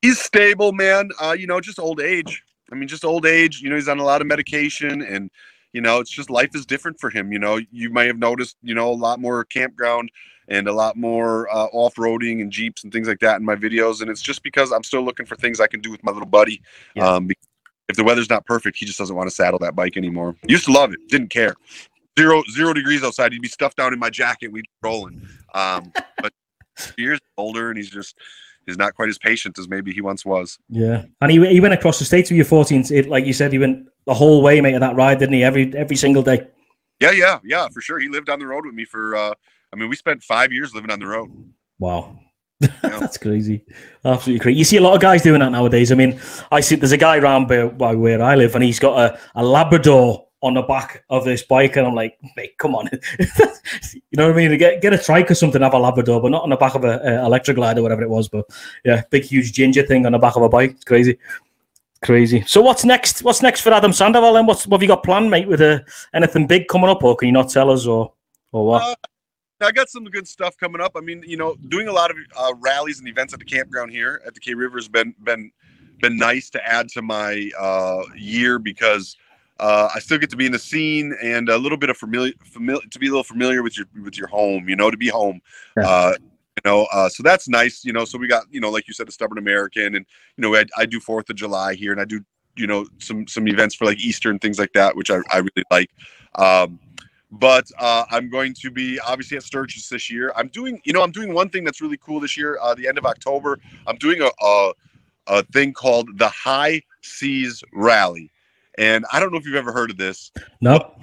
He's stable, man. Uh, you know, just old age. I mean, just old age. You know, he's on a lot of medication, and you know, it's just life is different for him. You know, you may have noticed, you know, a lot more campground and a lot more uh, off-roading and jeeps and things like that in my videos, and it's just because I'm still looking for things I can do with my little buddy. Yeah. Um, if the weather's not perfect, he just doesn't want to saddle that bike anymore. Used to love it, didn't care zero zero degrees outside. He'd be stuffed down in my jacket. We'd be rolling. Um, *laughs* but years older, and he's just he's not quite as patient as maybe he once was. Yeah, and he, he went across the states with you 14. It, like you said, he went the whole way, mate, of that ride, didn't he? Every every single day. Yeah, yeah, yeah, for sure. He lived on the road with me for. uh I mean, we spent five years living on the road. Wow. Yeah. *laughs* That's crazy. Absolutely crazy. You see a lot of guys doing that nowadays. I mean, I see there's a guy around by, by where I live, and he's got a, a Labrador on the back of this bike, and I'm like, mate, come on, *laughs* you know what I mean? Get get a trike or something, have a Labrador, but not on the back of a, a Electra Glide or whatever it was. But yeah, big huge ginger thing on the back of a bike. It's crazy, crazy. So what's next? What's next for Adam Sandoval? Then what's what have you got planned, mate? With uh, anything big coming up, or can you not tell us, or or what? Uh, I got some good stuff coming up. I mean, you know, doing a lot of uh, rallies and events at the campground here at the K River has been been been nice to add to my uh, year because uh, I still get to be in the scene and a little bit of familiar, familiar to be a little familiar with your with your home. You know, to be home. Yeah. Uh, you know, uh, so that's nice. You know, so we got you know, like you said, a stubborn American, and you know, I, I do Fourth of July here, and I do you know some some events for like Easter and things like that, which I, I really like. Um, but uh, I'm going to be obviously at Sturgis this year. I'm doing, you know, I'm doing one thing that's really cool this year. Uh, the end of October, I'm doing a, a a thing called the High Seas Rally. And I don't know if you've ever heard of this. No.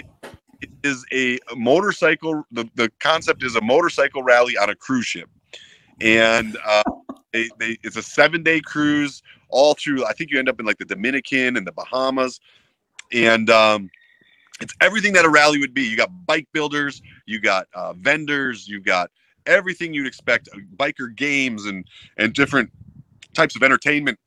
It is a motorcycle. The, the concept is a motorcycle rally on a cruise ship. And uh, they, they, it's a seven day cruise all through. I think you end up in like the Dominican and the Bahamas. And um, it's everything that a rally would be. You got bike builders, you got uh, vendors, you got everything you'd expect, uh, biker games and and different types of entertainment.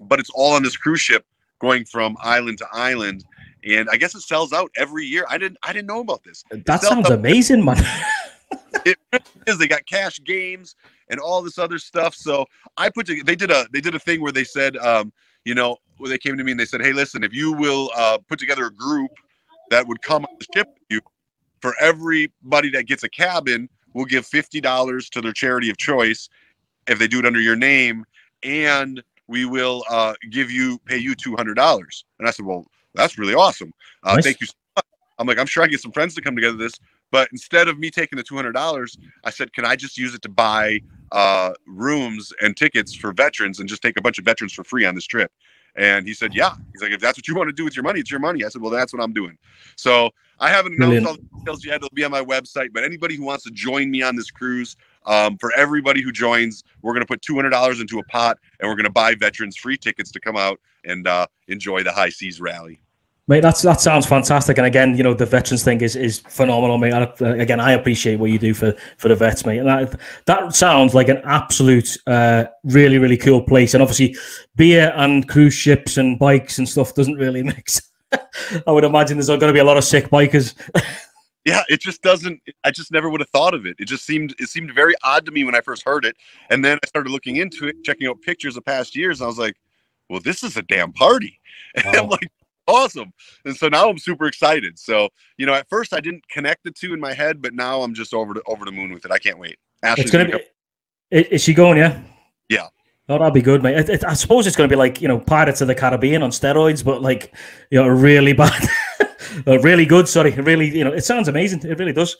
But it's all on this cruise ship going from island to island, and I guess it sells out every year. I didn't I didn't know about this. That sounds amazing, man. *laughs* *laughs* it is. They got cash games and all this other stuff. So I put to, they did a they did a thing where they said, um, you know, where they came to me and they said, hey, listen, if you will uh, put together a group that would come on the ship with you, for everybody that gets a cabin, we'll give fifty dollars to their charity of choice if they do it under your name, and we will uh, give you pay you two hundred dollars. And I said, well, that's really awesome. Uh, Nice. Thank you. So much. I'm like, I'm sure I can get some friends to come together this. But instead of me taking the two hundred dollars, I said, can I just use it to buy uh, rooms and tickets for veterans and just take a bunch of veterans for free on this trip? And he said, yeah. He's like, if that's what you want to do with your money, it's your money. I said, well, that's what I'm doing. So I haven't announced Brilliant. all the details yet. It'll be on my website. But anybody who wants to join me on this cruise, um, for everybody who joins, we're going to put two hundred dollars into a pot, and we're going to buy veterans free tickets to come out and uh, enjoy the high seas rally. Mate, that's that sounds fantastic, and again, you know, the veterans thing is is phenomenal, mate. I, uh, again, I appreciate what you do for for the vets, mate. And that that sounds like an absolute, uh, really really cool place. And obviously, beer and cruise ships and bikes and stuff doesn't really *laughs* mix. I would imagine there's going to be a lot of sick bikers. *laughs* Yeah, it just doesn't. I just never would have thought of it. It just seemed it seemed very odd to me when I first heard it, and then I started looking into it, checking out pictures of past years, and I was like, "Well, this is a damn party!" *laughs* And I'm like, "Awesome!" And so now I'm super excited. So you know, at first I didn't connect the two in my head, but now I'm just over the over the moon with it. I can't wait. Ashley's It's going gonna be. i- Is she going? Yeah. Yeah. Oh, that'd be good, mate. It, it, I suppose it's going to be like you know Pirates of the Caribbean on steroids, but like you know really *laughs* bad, Uh, really good. Sorry, really you know it sounds amazing. It really does.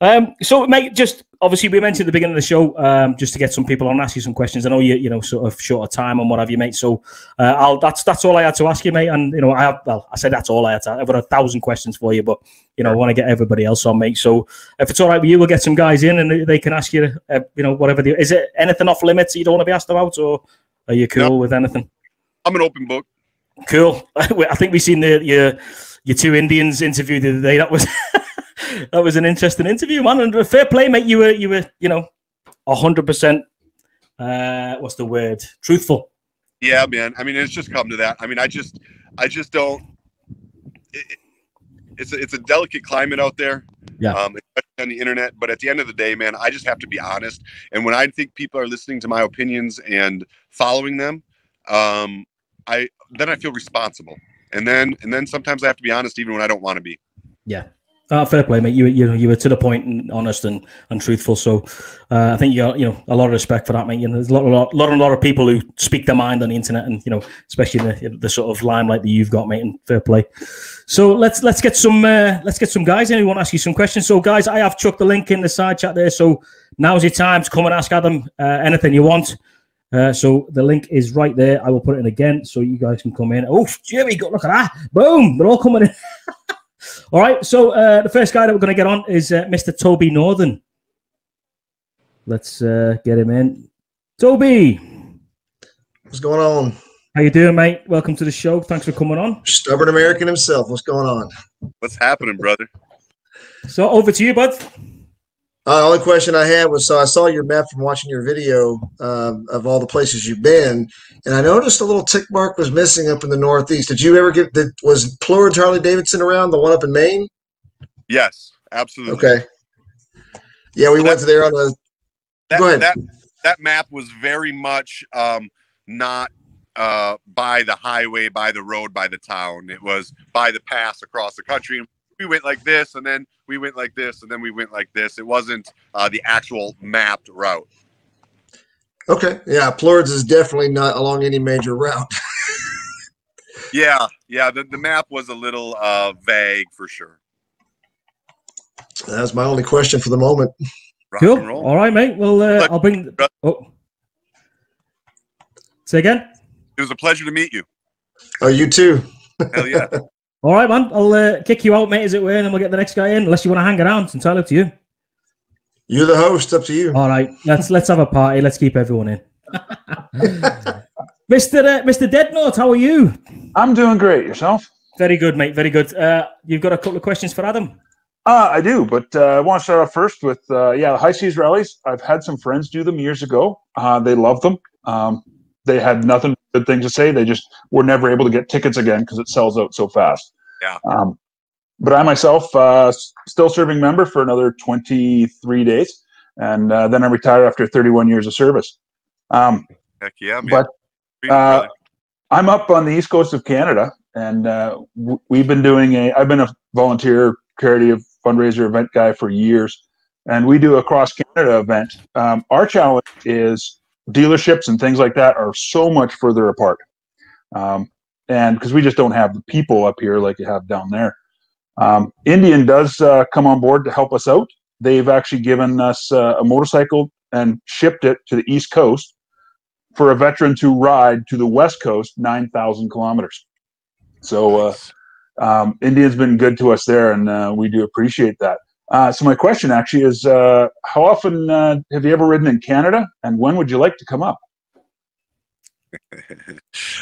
Um, so, mate, just obviously we mentioned at the beginning of the show, um, just to get some people on, ask you some questions. I know you, you know, sort of short of time and what have you, mate. So, uh, I'll that's that's all I had to ask you, mate. And you know, I have well, I said that's all I had to. I've got a thousand questions for you, but you know, I want to get everybody else on, mate. So, if it's all right with you, we'll get some guys in and they- they can ask you, uh, you know, whatever. The, is it anything off limits you don't want to be asked about, or are you cool No. with anything? I'm an open book. Cool. *laughs* I think we've seen the your your two Indians interview the other day. That was *laughs* that was an interesting interview, man. And fair play, mate. You were you were you know hundred percent. Uh, what's the word? Truthful. Yeah, man. I mean, it's just come to that. I mean, I just, I just don't. It, it- it's a, it's a delicate climate out there. Yeah. Um, especially on the internet. But at the end of the day, man, I just have to be honest. And when I think people are listening to my opinions and following them, um, I then I feel responsible. And then and then sometimes I have to be honest, even when I don't want to be. Yeah. Uh, fair play, mate. You you you were to the point and honest and, and truthful. So uh, I think you got you know a lot of respect for that, mate. You know, there's a lot, a lot, lot, a lot of people who speak their mind on the internet, and you know, especially the, the sort of limelight that you've got, mate. And fair play. So let's let's get some uh, let's get some guys in who want to ask you some questions. So guys, I have chucked the link in the side chat there. So now's your time to come and ask Adam uh, anything you want. Uh, so the link is right there. I will put it in again so you guys can come in. Oh, Jimmy, go look at that! Boom, they're all coming in. *laughs* All right, so uh, the first guy that we're going to get on is uh, Mr. Toby Northern. Let's uh, get him in. Toby, What's going on? how you doing, mate? Welcome to the show. Thanks for coming on. Stubborn American himself. What's going on? What's happening, brother? So over to you, bud. Uh, the only question I had was so I saw your map from watching your video um, of all the places you've been, and I noticed a little tick mark was missing up in the Northeast. Did you ever get? Did, was Plura Harley Davidson around the one up in Maine? Yes, absolutely. Okay. Yeah, we went to there on a. that, Go ahead. that that map was very much um, not uh, by the highway, by the road, by the town. It was by the pass across the country. And we went like this, and then we went like this, and then we went like this. It wasn't uh, the actual mapped route. Okay, yeah, Plurds is definitely not along any major route. *laughs* Yeah, yeah. The, the map was a little uh, vague for sure. That's my only question for the moment. Cool. All right, mate. Well, uh, Look, I'll bring. bro- Oh, Say again. It was a pleasure to meet you. Oh, you too. Hell yeah. *laughs* All right, man. I'll uh, kick you out, mate, as it were, and then we'll get the next guy in. Unless you want to hang around, it's entirely up to you. You're the host. Up to you. All right, let's let's have a party. Let's keep everyone in. *laughs* Mister uh, Mister Deadnote, how are you? I'm doing great. Yourself? Very good, mate. Very good. Uh, you've got a couple of questions for Adam. Uh, I do, but uh, I want to start off first with uh, yeah, the high seas rallies. I've had some friends do them years ago. Uh, they love them. Um, they had nothing good things to say. They just were never able to get tickets again because it sells out so fast. Yeah. Um, but I myself uh, still serving member for another 23 days, and uh, then I retire after 31 years of service. Um, Heck yeah, man. But, uh. I'm up on the east coast of Canada, and uh, w- we've been doing a. I've been a volunteer charity fundraiser event guy for years, and we do a cross Canada event. Um, our challenge is dealerships and things like that are so much further apart, um, and because we just don't have the people up here like you have down there. Um, Indian does uh, come on board to help us out. They've actually given us uh, a motorcycle and shipped it to the east coast for a veteran to ride to the west coast 9,000 kilometers. So uh, um, India's been good to us there, and uh, we do appreciate that. Uh, so my question actually is, uh, how often uh, have you ever ridden in Canada, and when would you like to come up? *laughs*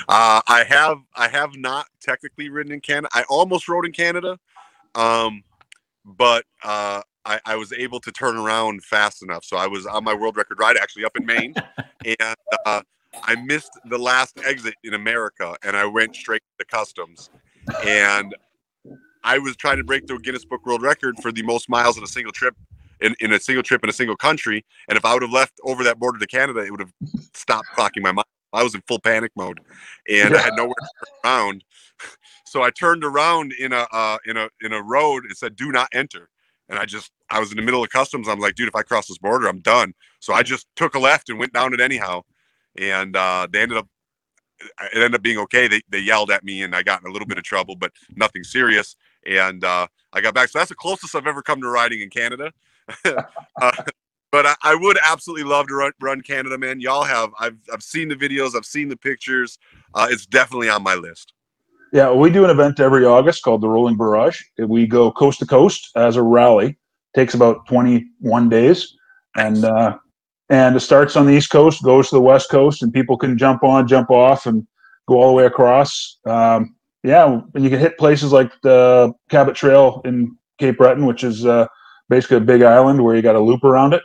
Uh, I have I have not technically ridden in Canada. I almost rode in Canada, um, but uh, I, I was able to turn around fast enough. So I was on my world record ride actually up in Maine, *laughs* and uh, I missed the last exit in America, and I went straight to customs, and I was trying to break the Guinness Book World Record for the most miles in a single trip. In, in a single trip in a single country, and if I would have left over that border to Canada, it would have stopped clocking my miles. I was in full panic mode, and I had nowhere to turn around. *laughs* So I turned around in a uh, in a in a road. It said "Do not enter," and I just I was in the middle of customs. I'm like, dude, if I cross this border, I'm done. So I just took a left and went down it anyhow, and uh, they ended up. It ended up being okay. They they yelled at me, and I got in a little bit of trouble, but nothing serious. And uh, I got back. So that's the closest I've ever come to riding in Canada. *laughs* uh, but I, I would absolutely love to run, run Canada, man. Y'all have I've I've seen the videos, I've seen the pictures. Uh, it's definitely on my list. Yeah, we do an event every August called the Rolling Barrage. We go coast to coast as a rally. Takes about 21 days, and uh, and it starts on the east coast, goes to the west coast, and people can jump on, jump off, and go all the way across. Um, yeah, and you can hit places like the Cabot Trail in Cape Breton, which is uh, basically a big island where you got a loop around it.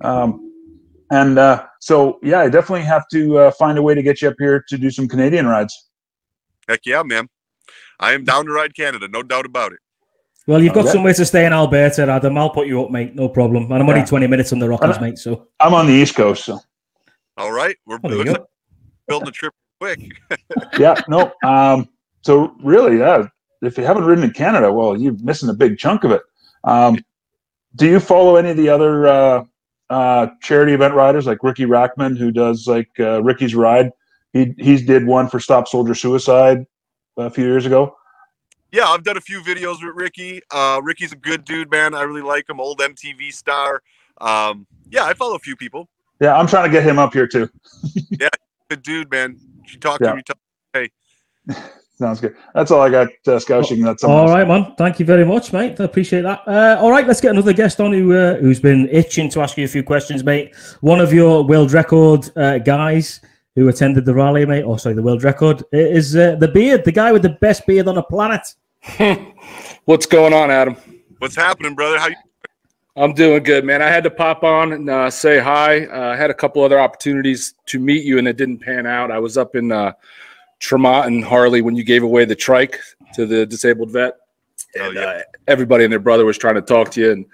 Um, and uh, so, yeah, I definitely have to uh, find a way to get you up here to do some Canadian rides. Heck yeah, man. I am down to ride Canada, no doubt about it. Well, you've got Okay. somewhere to stay in Alberta, Adam. I'll put you up, mate. No problem. And I'm only 20 minutes on the Rockies, mate. So I'm on the East Coast, so All right, we're Oh, there it you looks go. like building a trip quick. *laughs* yeah, no. Um, so really, yeah, if you haven't ridden in Canada, well, you're missing a big chunk of it. Um, do you follow any of the other uh, uh, charity event riders like Riki Rachtman, who does like uh, Riki's Ride? He he's did one for Stop Soldier Suicide a few years ago. Yeah, I've done a few videos with Ricky. Uh, Riki's a good dude, man. I really like him. Old MTV star. Um, yeah, I follow a few people. Yeah, I'm trying to get him up here too. *laughs* Yeah, good dude, man. You talk Yeah. to him. You talk, Sounds good. That's all I got, uh, Scoushing. That's all right, man. Thank you very much, mate. I appreciate that. Uh, all right, let's get another guest on who uh, who's been itching to ask you a few questions, mate. One of your world record uh, guys who attended the rally, mate. Oh, sorry, the world record is uh, the beard, the guy with the best beard on the planet. *laughs* What's going on, Adam? What's happening, brother? How you? I'm doing good, man. I had to pop on and uh, say hi. Uh, I had a couple other opportunities to meet you, and it didn't pan out. I was up in uh, Tremont and Harley when you gave away the trike to the disabled vet, Oh, and yeah. uh, everybody and their brother was trying to talk to you, and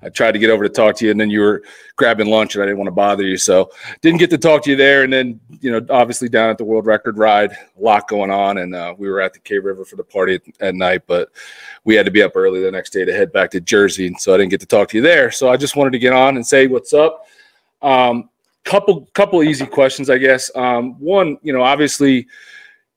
I tried to get over to talk to you, and then you were grabbing lunch, and I didn't want to bother you, so didn't get to talk to you there. And then, you know, obviously down at the World Record Ride, a lot going on, and uh, we were at the K River for the party at, at night, but we had to be up early the next day to head back to Jersey, and so I didn't get to talk to you there. So I just wanted to get on and say what's up. Um, couple couple easy questions, I guess. Um, one, you know, obviously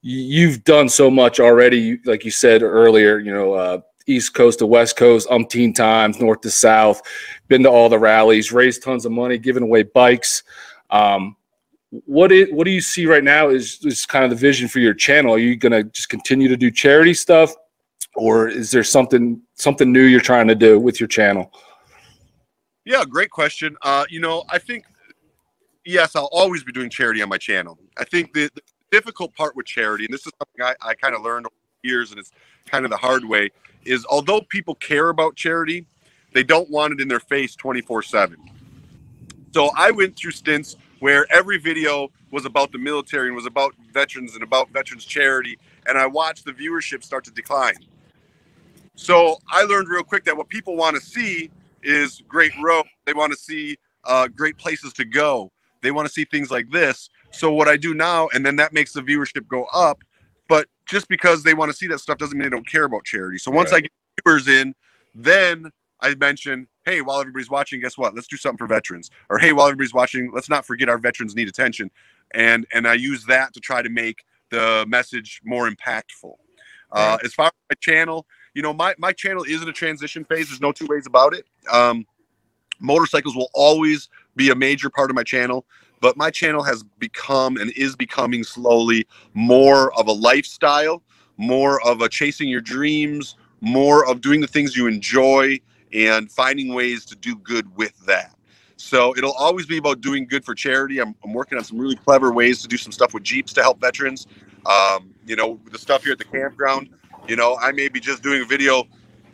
you've done so much already, like you said earlier. You know, uh, East Coast to West Coast, umpteen times, North to South, been to all the rallies, raised tons of money, given away bikes. Um, what it what do you see right now is is kind of the vision for your channel? Are you gonna just continue to do charity stuff, or is there something something new you're trying to do with your channel? Yeah, great question. Uh, you know, I think yes, I'll always be doing charity on my channel. I think the difficult part with charity, and this is something I, I kind of learned over the years, and it's kind of the hard way, is although people care about charity, they don't want it in their face 24 7. So I went through stints where every video was about the military and was about veterans and about veterans charity, and I watched the viewership start to decline. So I learned real quick that what people want to see is great roads. They want to see uh, great places to go. They want to see things like this. So what I do now, and then that makes the viewership go up. But just because they want to see that stuff doesn't mean they don't care about charity. So once Right. I get viewers in, then I mention, hey, while everybody's watching, guess what? Let's do something for veterans. Or hey, while everybody's watching, let's not forget our veterans need attention. And and I use that to try to make the message more impactful. Uh, as far as my channel, you know, my, my channel is in a transition phase. There's no two ways about it. Um, motorcycles will always be a major part of my channel, but my channel has become and is becoming slowly more of a lifestyle, more of a chasing your dreams, more of doing the things you enjoy and finding ways to do good with that. So it'll always be about doing good for charity. I'm, I'm working on some really clever ways to do some stuff with Jeeps to help veterans. Um, you know, the stuff here at the campground, you know, I may be just doing a video,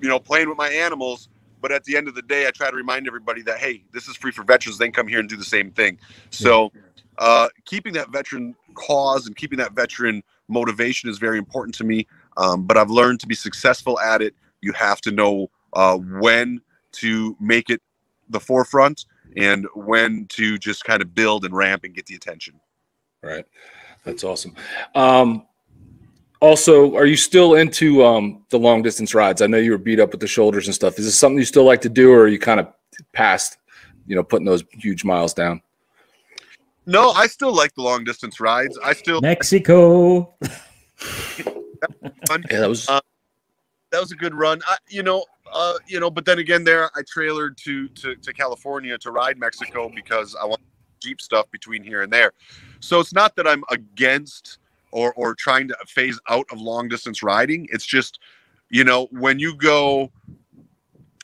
you know, playing with my animals, but at the end of the day, I try to remind everybody that, hey, this is free for veterans. They can come here and do the same thing. So uh, keeping that veteran cause and keeping that veteran motivation is very important to me. Um, but I've learned to be successful at it. You have to know uh, when to make it the forefront and when to just kind of build and ramp and get the attention. Right. That's awesome. Um, also, are you still into um, the long distance rides? I know you were beat up with the shoulders and stuff. Is this something you still like to do, or are you kind of past, you know, putting those huge miles down? No, I still like the long distance rides. I still Mexico. *laughs* Yeah, that was Uh, that was a good run. I, you know, uh, you know, but then again, there I trailered to, to to California to ride Mexico because I want Jeep stuff between here and there. So it's not that I'm against or or trying to phase out of long distance riding. It's just, you know, when you go,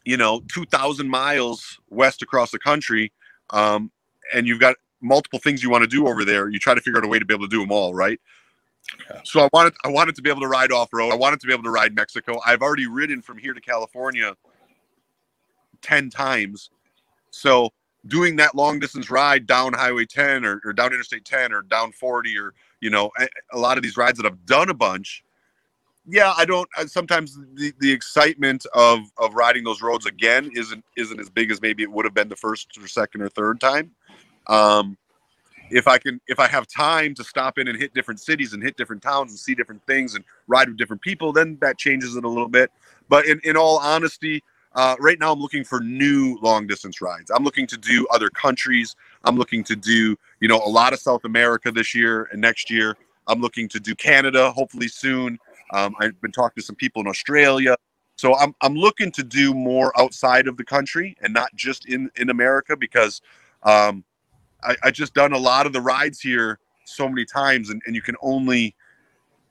you know, two thousand miles west across the country, um, and you've got multiple things you want to do over there, you try to figure out a way to be able to do them all, right? So I wanted I wanted to be able to ride off road. I wanted to be able to ride Mexico. I've already ridden from here to California 10 times. So doing that long distance ride down Highway 10 or, or down Interstate 10 or down 40 or you know a, lot of these rides that I've done a bunch. Yeah, I don't. Sometimes the, the excitement of of riding those roads again isn't isn't as big as maybe it would have been the first or second or third time. Um, if I can, if I have time to stop in and hit different cities and hit different towns and see different things and ride with different people, then that changes it a little bit. But in, in all honesty, uh, right now I'm looking for new long distance rides. I'm looking to do other countries. I'm looking to do, you know, a lot of South America this year and next year. I'm looking to do Canada, hopefully soon. Um, I've been talking to some people in Australia. So I'm, I'm looking to do more outside of the country and not just in, in America because um, I, I just done a lot of the rides here so many times and, and you can only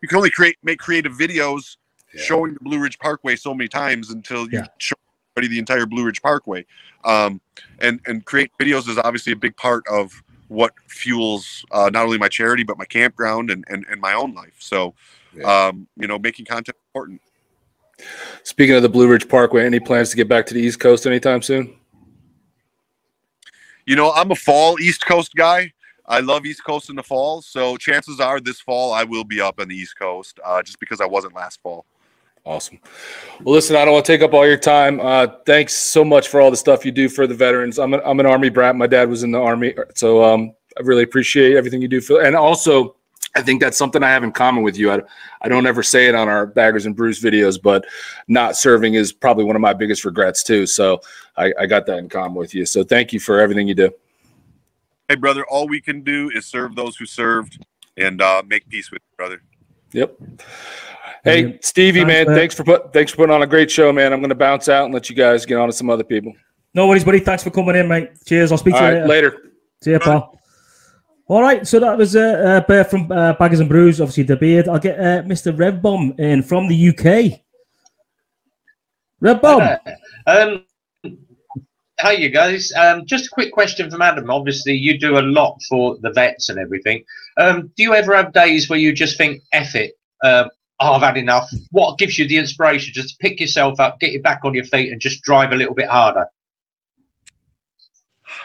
you can only create make creative videos Yeah. showing the Blue Ridge Parkway so many times until you Yeah. show the entire Blue Ridge Parkway. Um, and and create videos is obviously a big part of what fuels uh, not only my charity but my campground and and, and my own life. So Yeah. um, you know, making content important. speaking of the Blue Ridge Parkway. Any plans to get back to the East Coast anytime soon? You know, I'm a fall East Coast guy. I love East Coast in the fall, so chances are this fall I will be up on the East Coast, uh, just because I wasn't last fall. Awesome. Well, listen, I don't want to take up all your time. Uh, thanks so much for all the stuff you do for the veterans. I'm, a, I'm an Army brat. My dad was in the Army. So um, I really appreciate everything you do. For, and also, I think that's something I have in common with you. I, I don't ever say it on our Baggers and Brews videos, but not serving is probably one of my biggest regrets, too. So I, I got that in common with you. So thank you for everything you do. Hey, brother, all we can do is serve those who served and uh, make peace with you, brother. Yep. Hey, Brilliant. Stevie, Thanks, man, man. thanks for put, thanks for putting on a great show, man. I'm going to bounce out and let you guys get on to some other people. No worries, buddy. Thanks for coming in, mate. Cheers. I'll speak All to you right, later. later. See you, pal. All right, so that was uh, uh, Bear from uh, Baggers and Brews, obviously the beard. I'll get uh, Mr. Revbomb in from the UK. Revbomb. Um, hi, you guys. Um, just a quick question from Adam. Obviously, you do a lot for the vets and everything. Um, do you ever have days where you just think, "Eff it, um, I've had enough"? What gives you the inspiration just to pick yourself up, get you back on your feet, and just drive a little bit harder?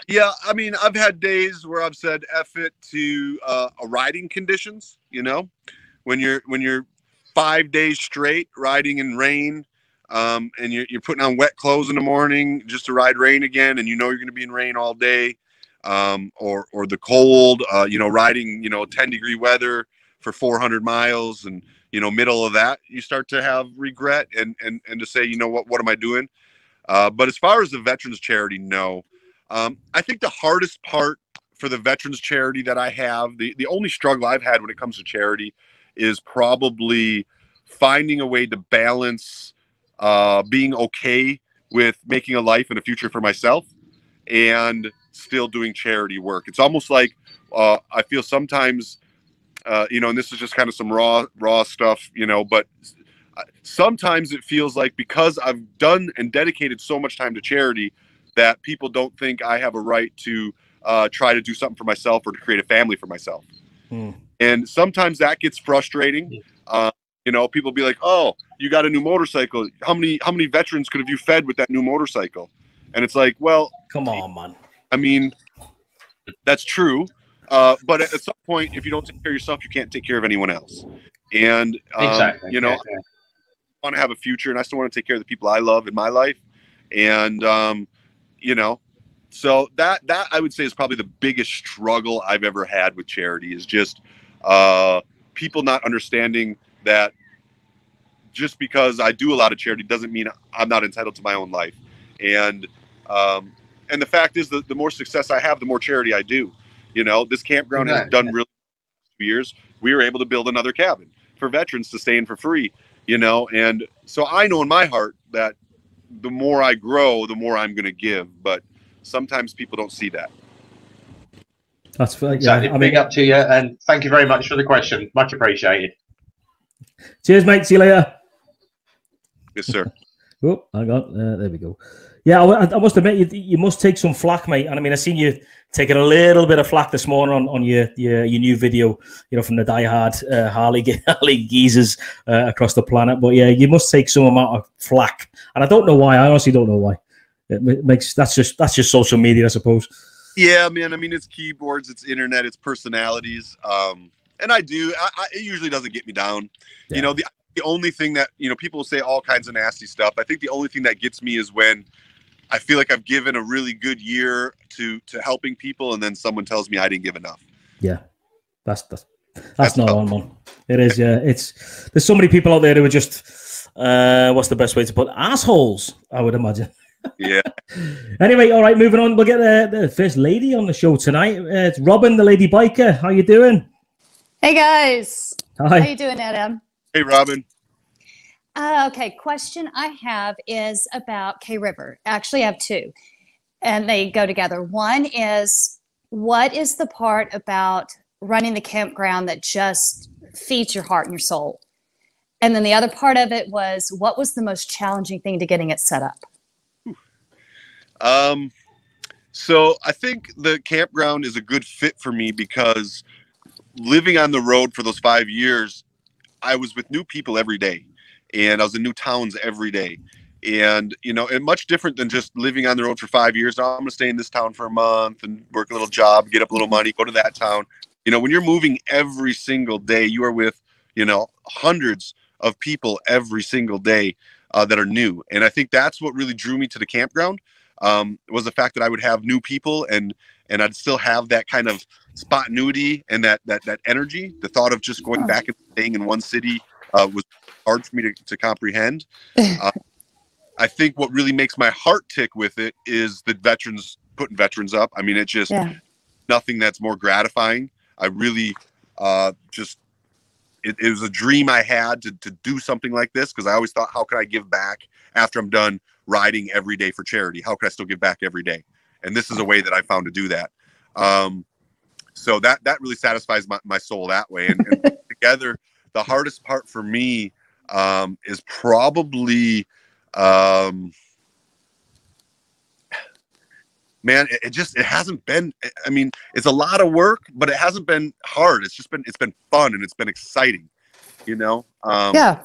Yeah, I mean, I've had days where I've said "eff it" to uh, riding conditions. You know, when you're when you're five days straight riding in rain, um, and you're, you're putting on wet clothes in the morning just to ride rain again, and you know you're going to be in rain all day, um, or or the cold, uh, you know, riding you know 10 degree weather for 400 miles, and you know middle of that, you start to have regret and and and to say, you know what, what am I doing? Uh, but as far as the veterans charity, no. Um, I think the hardest part for the veterans charity that I have, the, the only struggle I've had when it comes to charity is probably finding a way to balance uh, being okay with making a life and a future for myself and still doing charity work. It's almost like uh, I feel sometimes, uh, you know, and this is just kind of some raw, raw stuff, you know, but uh, sometimes it feels like because I've done and dedicated so much time to charity that people don't think I have a right to uh, try to do something for myself or to create a family for myself. Hmm. And sometimes that gets frustrating. Uh, you know, people be like, "Oh, you got a new motorcycle. How many how many veterans could have you fed with that new motorcycle?" And it's like, well, Come on, man. I mean, that's true. Uh, but at, at some point, if you don't take care of yourself, you can't take care of anyone else. And um, exactly. you know, yeah, yeah. want to have a future and I still want to take care of the people I love in my life. And um, you know, so that that I would say is probably the biggest struggle I've ever had with charity is just uh, people not understanding that just because I do a lot of charity doesn't mean I'm not entitled to my own life. And um, and the fact is that the more success I have, the more charity I do. You know, this campground has done really two years. We were able to build another cabin for veterans to stay in for free. You know, and so I know in my heart that the more I grow, the more I'm going to give. But sometimes people don't see that. That's fair. yeah. Exactly. I mean, Big up to you, and thank you very much for the question. Much appreciated. cheers, mate. See you later. Yes, sir. *laughs* Oh, hang on. Uh, there we go. Yeah, I, I must admit, you, you must take some flack, mate. And I mean, I seen you taking a little bit of flack this morning on, on your, your your new video, you know, from the diehard uh, Harley *laughs* Harley geezers uh, across the planet. But yeah, you must take some amount of flack, and I don't know why. I honestly don't know why. It makes that's just that's just social media, I suppose. Yeah, man. I mean, it's keyboards, it's internet, it's personalities. Um, and I do. I, I, it usually doesn't get me down. Yeah. You know, the the only thing that you know people say all kinds of nasty stuff. I think the only thing that gets me is when I feel like I've given a really good year to to helping people, and then someone tells me I didn't give enough. Yeah, that's that's that's, That's not tough. on one. It is. Yeah, it's there's so many people out there who are just uh, what's the best way to put it? assholes? I would imagine. Yeah. *laughs* Anyway, all right, moving on. We'll get the, the first lady on the show tonight. Uh, it's Robin, the lady biker. How you doing? Hey guys, Hi. how you doing, Adam? hey, Robin. Uh, okay, question I have is about K River. Actually, I have two, and they go together. One is what is the part about running the campground that just feeds your heart and your soul? And then the other part of it was what was the most challenging thing to getting it set up? Um, so I think the campground is a good fit for me because living on the road for those five years, I was with new people every day, and I was in new towns every day. And you know, and much different than just living on the road for five years. I'm gonna stay in this town for a month and work a little job, get up a little money, go to that town. You know, when you're moving every single day, you are with you know hundreds of people every single day uh, that are new, and I think that's what really drew me to the campground um, was the fact that I would have new people and and I'd still have that kind of spontaneity and that that that energy. The thought of just going back and staying in one city uh, was hard for me to, to comprehend. *laughs* Uh, I think what really makes my heart tick with it is the veterans putting veterans up. I mean, it's just Yeah. nothing that's more gratifying. I really uh, just it, it was a dream I had to, to do something like this because I always thought, how can I give back after I'm done riding every day for charity? How can I still give back every day? And this is a way that I found to do that. Um, so that that really satisfies my, my soul that way. And, and *laughs* together, the hardest part for me um, is probably. Um, man it, it, just it hasn't been i mean it's a lot of work but it hasn't been hard. It's just been it's been fun and it's been exciting you know? Um yeah.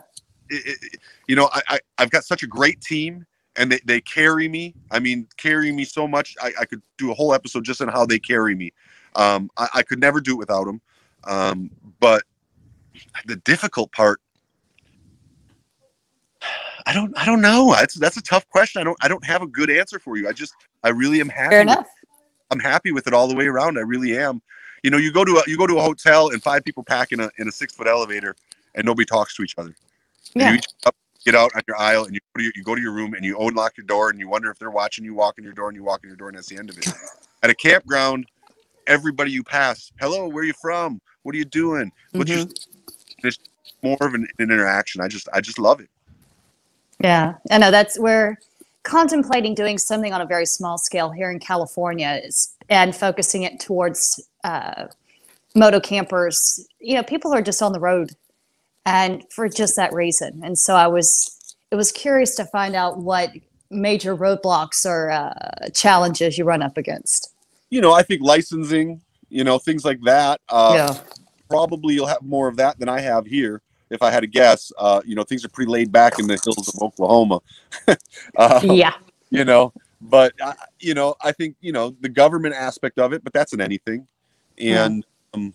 it, it, you know I, I i've got such a great team and they, they carry me. I mean carry me so much I, I could do a whole episode just on how they carry me. Um i, I could never do it without them um but the difficult part I don't I don't know. That's that's a tough question. I don't I don't have a good answer for you. I just I really am happy. fair with- enough I'm happy with it all the way around. I really am. You know, you go to a you go to a hotel and five people pack in a in a six foot elevator and nobody talks to each other. And Yeah. You each up, get out on your aisle and you go to your, you go to your room and you unlock your door and you wonder if they're watching you walk in your door and you walk in your door and that's the end of it. At a campground, everybody you pass, hello, where are you from? What are you doing? What's your mm-hmm. It's more of an, an interaction. I just I just love it. Yeah, I know that's we're contemplating doing something on a very small scale here in California is, and focusing it towards uh, moto campers. You know, people are just on the road, and for just that reason. And so I was, it was curious to find out what major roadblocks or uh, challenges you run up against. You know, I think licensing, you know, things like that. Uh, yeah, probably you'll have more of that than I have here. If I had to guess, uh, you know, things are pretty laid back in the hills of Oklahoma. *laughs* uh, yeah, You know, but uh, you know, I think you know the government aspect of it, but that's in anything, and um,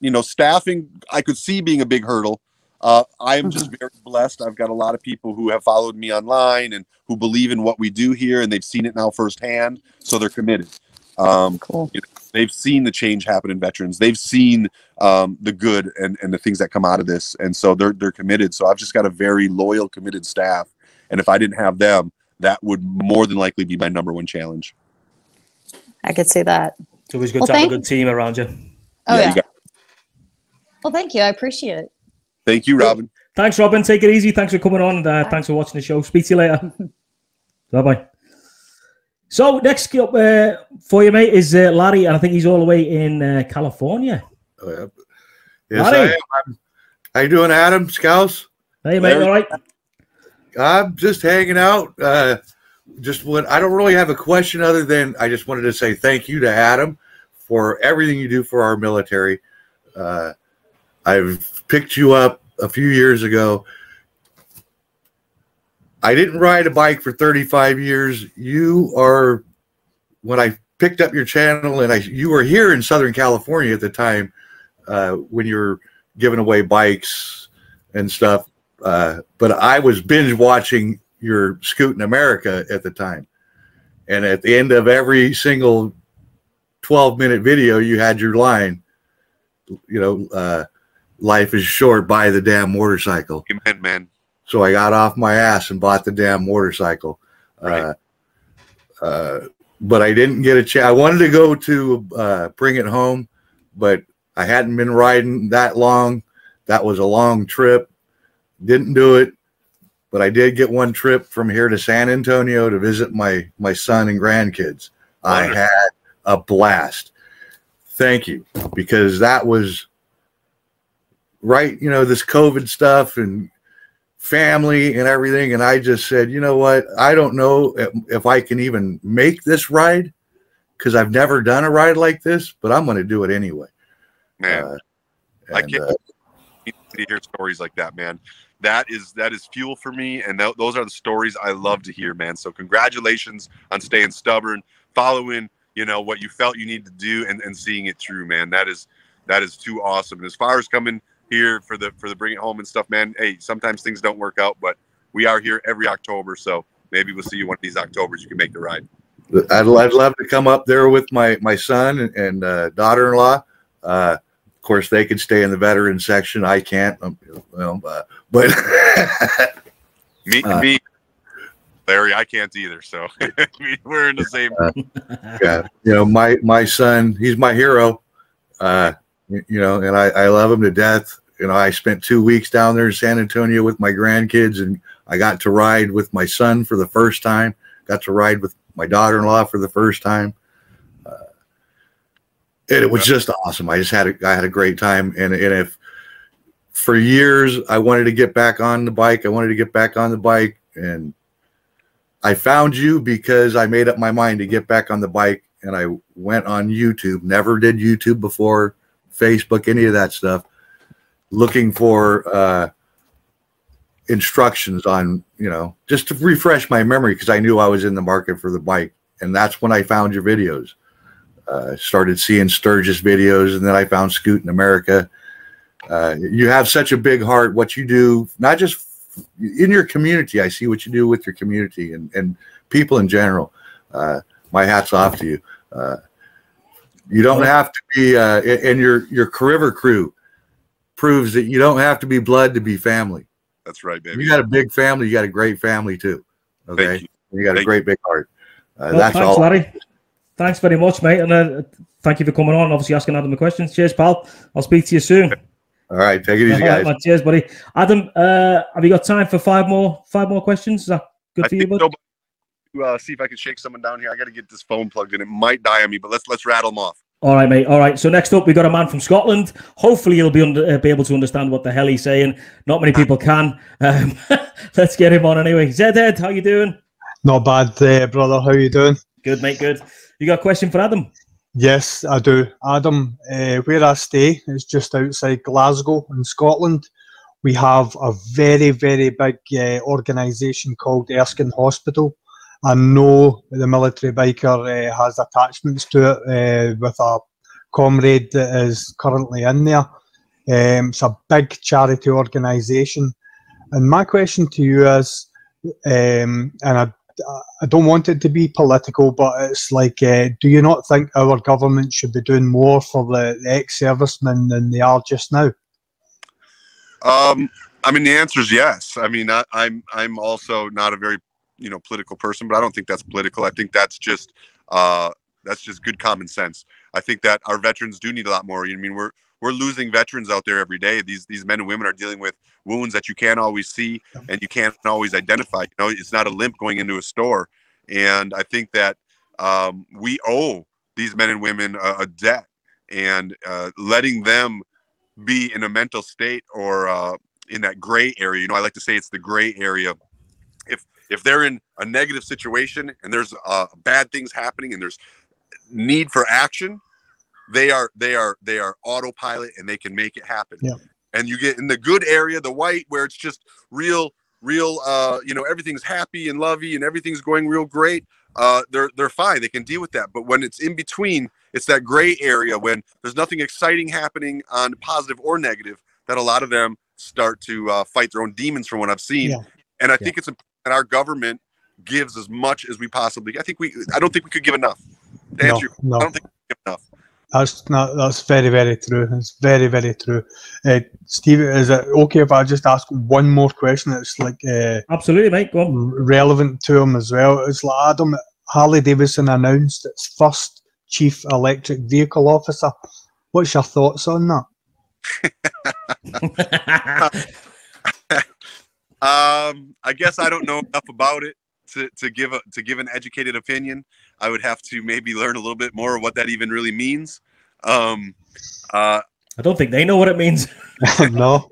you know, staffing I could see being a big hurdle. Uh, I am just very blessed. I've got a lot of people who have followed me online and who believe in what we do here, and they've seen it now firsthand, so they're committed. Um, cool. they've seen the change happen in veterans. They've seen um, the good and, and the things that come out of this, and so they're they're committed. So I've just got a very loyal, committed staff, and if I didn't have them, that would more than likely be my number one challenge. I could see that. It's always good Well, to have a good team around you. Oh Yeah, yeah. you got- Well, thank you. I appreciate it. Thank you, Robin. Thanks, Robin. Take it easy. Thanks for coming on. And, uh, thanks for watching the show. Speak to you later. *laughs* bye bye. So next up uh, for you, mate, is uh, Larry, and I think he's all the way in uh, California. Oh, yeah. Yes, Howdy. I am. I'm- How you doing, Adam Scouse? Hey, mate, Larry. all right? I'm just hanging out. Uh, just what I don't really have a question other than I just wanted to say thank you to Adam for everything you do for our military. Uh, I've picked you up a few years ago. I didn't ride a bike for 35 years. You are when I picked up your channel and I you were here in Southern California at the time uh, when you were giving away bikes and stuff. Uh, but I was binge watching your Scootin' America at the time. And at the end of every single 12 minute video, you had your line, you know, uh, life is short, buy the damn motorcycle. Amen, man. So I got off my ass and bought the damn motorcycle. Right. Uh, uh, but I didn't get a chance. I wanted to go to uh, bring it home, but I hadn't been riding that long. That was a long trip. Didn't do it, but I did get one trip from here to San Antonio to visit my my son and grandkids. I had a blast. Thank you, because that was right. You know this COVID stuff and family and everything. And I just said, you know what? I don't know if, if I can even make this ride because I've never done a ride like this, but I'm going to do it anyway. Man, Uh, I can't uh, to hear stories like that, man. That is that is fuel for me, and th- those are the stories I love to hear, man. So congratulations on staying stubborn, following you know what you felt you need to do, and, and seeing it through, man. That is that is too awesome. And as far as coming here for the for the bring it home and stuff, man. Hey, sometimes things don't work out, but we are here every October, so maybe we'll see you one of these Octobers. You can make the ride. I'd, I'd love to come up there with my my son and, and uh, daughter-in-law. Uh, of course, they could stay in the veteran section. I can't. Um, well, uh, but *laughs* Me, Uh, me, Larry, I can't either. So *laughs* we- we're in the same. *laughs* yeah, you know, my my son, he's my hero. You you know, and I, I love him to death. You know, I spent two weeks down there in San Antonio with my grandkids, and I got to ride with my son for the first time. Got to ride with my daughter-in-law for the first time. Uh, and it was just awesome. I just had a, I had a great time, and and if for years I wanted to get back on the bike, I wanted to get back on the bike, and I found you because I made up my mind to get back on the bike, and I went on YouTube. Never did YouTube before, Facebook, any of that stuff, looking for uh, instructions on you know just to refresh my memory because I knew I was in the market for the bike, and that's when I found your videos uh, started seeing Sturgis videos, and then I found Scootin' America. Uh, you have such a big heart. What you do, not just in your community, I see what you do with your community and, and people in general. Uh, my hat's off to you. Uh, you don't have to be, uh, and your your River crew proves that you don't have to be blood to be family. That's right, baby. You got a big family. You got a great family too. Okay, Thank you. got a Thank great big heart. Uh, Well, that's thanks, all. Larry. Thanks very much, mate. And uh, thank you for coming on. Obviously, asking Adam the questions. Cheers, pal. I'll speak to you soon. *laughs* All right, take it easy, All right, guys. man. Cheers, buddy. Adam, uh, have you got time for five more five more questions? Is that good I for you, think bud? so, but, uh, see if I can shake someone down here. I got to get this phone plugged in. It might die on me, but let's let's rattle them off. All right, mate. All right. So next up, we got a man from Scotland. Hopefully, he'll be under, uh, be able to understand what the hell he's saying. Not many people can. Um, *laughs* let's get him on anyway. Zedhead, how you doing? Not bad, uh, brother. How you doing? Good, mate. Good. You got a question for Adam? Yes, I do. Adam, uh, where I stay is just outside Glasgow in Scotland. We have a very, very big uh, organisation called Erskine Hospital. I know the military biker uh, has attachments to it uh, with a comrade that is currently in there. Um, it's a big charity organisation. And my question to you is, um, and I I don't want it to be political, but it's like, uh, do you not think our government should be doing more for the, the ex-servicemen than they are just now? Um, I mean, the answer is yes. I mean, I, I'm I'm also not a very you know political person, but I don't think that's political. I think that's just uh, that's just good common sense. I think that our veterans do need a lot more. I mean, we're we're losing veterans out there every day. These these men and women are dealing with wounds that you can't always see and you can't always identify. You know, it's not a limp going into a store, and I think that um, we owe these men and women a, a debt, and uh, letting them be in a mental state or uh, in that gray area. You know, I like to say it's the gray area. If if they're in a negative situation and there's uh, bad things happening and there's need for action, they are they are they are autopilot and they can make it happen. Yeah. And you get in the good area, the white, where it's just real, real. Uh, you know, everything's happy and lovey and everything's going real great. Uh, they're they're fine. They can deal with that. But when it's in between, it's that gray area when there's nothing exciting happening on positive or negative. That a lot of them start to uh, fight their own demons, from what I've seen. Yeah. And I think it's our government gives as much as we possibly. I think we. I don't think we could give enough. To No, answer no. I don't think we give enough. That's not, that's very, very true. It's very, very true. Uh, Steve, is it okay if I just ask one more question that's like uh, Absolutely, mate. Go on. relevant to him as well? It's like Adam, Harley Davidson announced its first chief electric vehicle officer. What's your thoughts on that? *laughs* Um, I guess I don't know enough about it to, to give a to give an educated opinion. I would have to maybe learn a little bit more of what that even really means. Um, uh, I don't think they know what it means. *laughs* *laughs* no.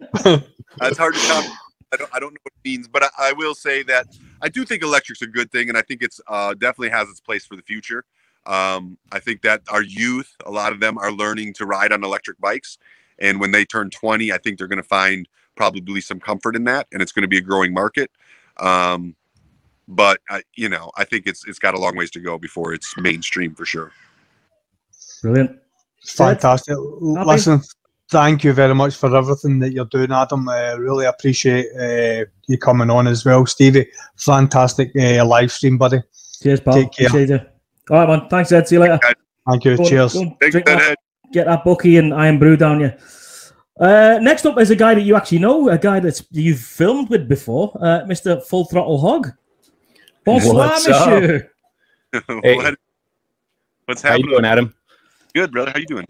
it's hard to tell. I don't, I don't know what it means, but I, I will say that I do think electric's a good thing, and I think it's uh, definitely has its place for the future. Um, I think that our youth, a lot of them, are learning to ride on electric bikes, and when they turn 20, I think they're going to find probably some comfort in that, and it's going to be a growing market. Um, but I, you know, I think it's it's got a long ways to go before it's mainstream for sure. Brilliant. Fantastic. Listen, thank you very much for everything that you're doing, Adam. I really appreciate uh, you coming on as well, Stevie. Fantastic uh, live stream, buddy. Cheers, pal. Take care. Appreciate you. All right, man. Thanks, Ed. See you later. Thank you. Go Cheers. go on, Take that that- get that bucky and Irn-Bru down you. Uh, next up is a guy that you actually know, a guy that you've filmed with before, uh, Mr. Full Throttle Hog. Bonsoir, What's up? monsieur. *laughs* Hey. What- what's How you happening? doing, Adam? Good, brother. How you doing?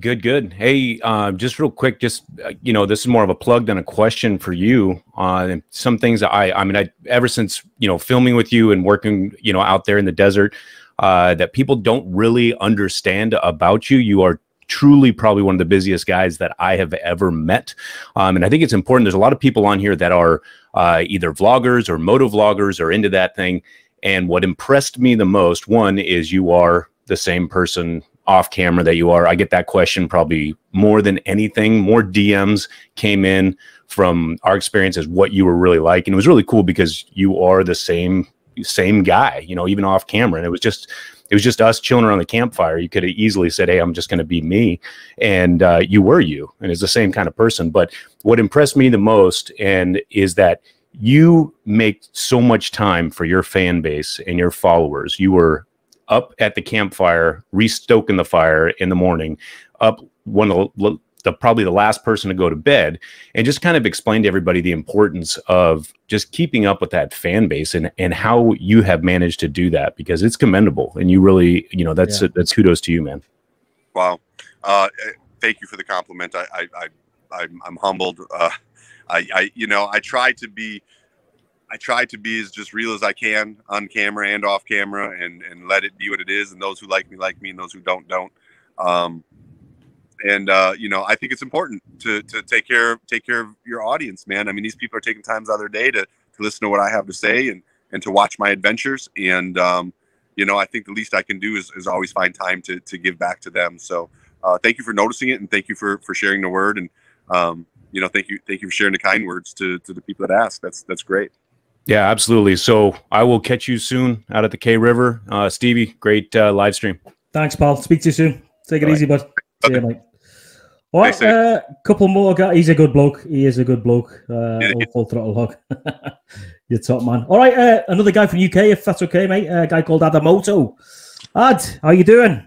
Good, good. Hey, uh, just real quick, just uh, you know, this is more of a plug than a question for you. Uh, some things that I, I mean, I ever since you know filming with you and working, you know, out there in the desert, uh, that people don't really understand about you. You are truly probably one of the busiest guys that I have ever met. Um, and I think it's important. There's a lot of people on here that are uh, either vloggers or moto vloggers or into that thing. And what impressed me the most, one, is you are the same person off camera that you are. I get that question probably more than anything. More DMs came in from our experience as what you were really like. And it was really cool because you are the same same guy, you know, even off camera. And it was just it was just us chilling around the campfire. You could have easily said, "Hey, I'm just going to be me," and uh, you were you, and it's the same kind of person. But what impressed me the most, and is that you make so much time for your fan base and your followers. You were up at the campfire, restoking the fire in the morning, up one of the the probably the last person to go to bed and just kind of explain to everybody the importance of just keeping up with that fan base and and how you have managed to do that because it's commendable and you really you know that's Yeah. that's kudos to you man Wow. Uh, thank you for the compliment. I, I, I I'm, I'm humbled. Uh, I, I, you know, I try to be, I try to be as just real as I can on camera and off camera, and and let it be what it is. And those who like me like me, and those who don't don't. Um, and uh, you know, I think it's important to to take care take care of your audience, man. I mean, these people are taking times out of their day to to listen to what I have to say and and to watch my adventures. And um, you know, I think the least I can do is, is always find time to to give back to them. So uh, thank you for noticing it, and thank you for for sharing the word, and um, you know, thank you thank you for sharing the kind words to to the people that ask. That's that's great. yeah absolutely so i will catch you soon out at the KRiver uh stevie great uh, live stream Thanks, Paul. Speak to you soon. Take it Bye. easy, bud. See you, mate. All right, Thanks, Dave. uh, couple more guys. He's a good bloke. He is a good bloke. Uh, Yeah, all full throttle hog. *laughs* You're top man. All right, uh, another guy from UK, if that's okay, mate. A guy called Adamoto. Ad, how you doing?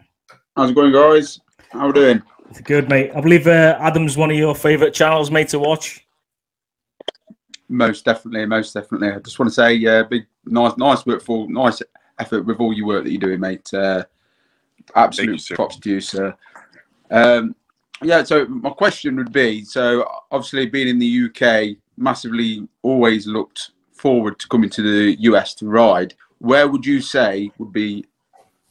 How's it going, guys? How we doing? Good, mate. I believe uh, Adam's one of your favourite channels, mate, to watch. Most definitely, most definitely. I just want to say, uh, big, nice, nice work for, nice effort with all your work that you're doing, mate. Uh, absolute you, props to you, sir. Um, yeah. So my question would be: so obviously, being in the UK, massively always looked forward to coming to the US to ride. Where would you say would be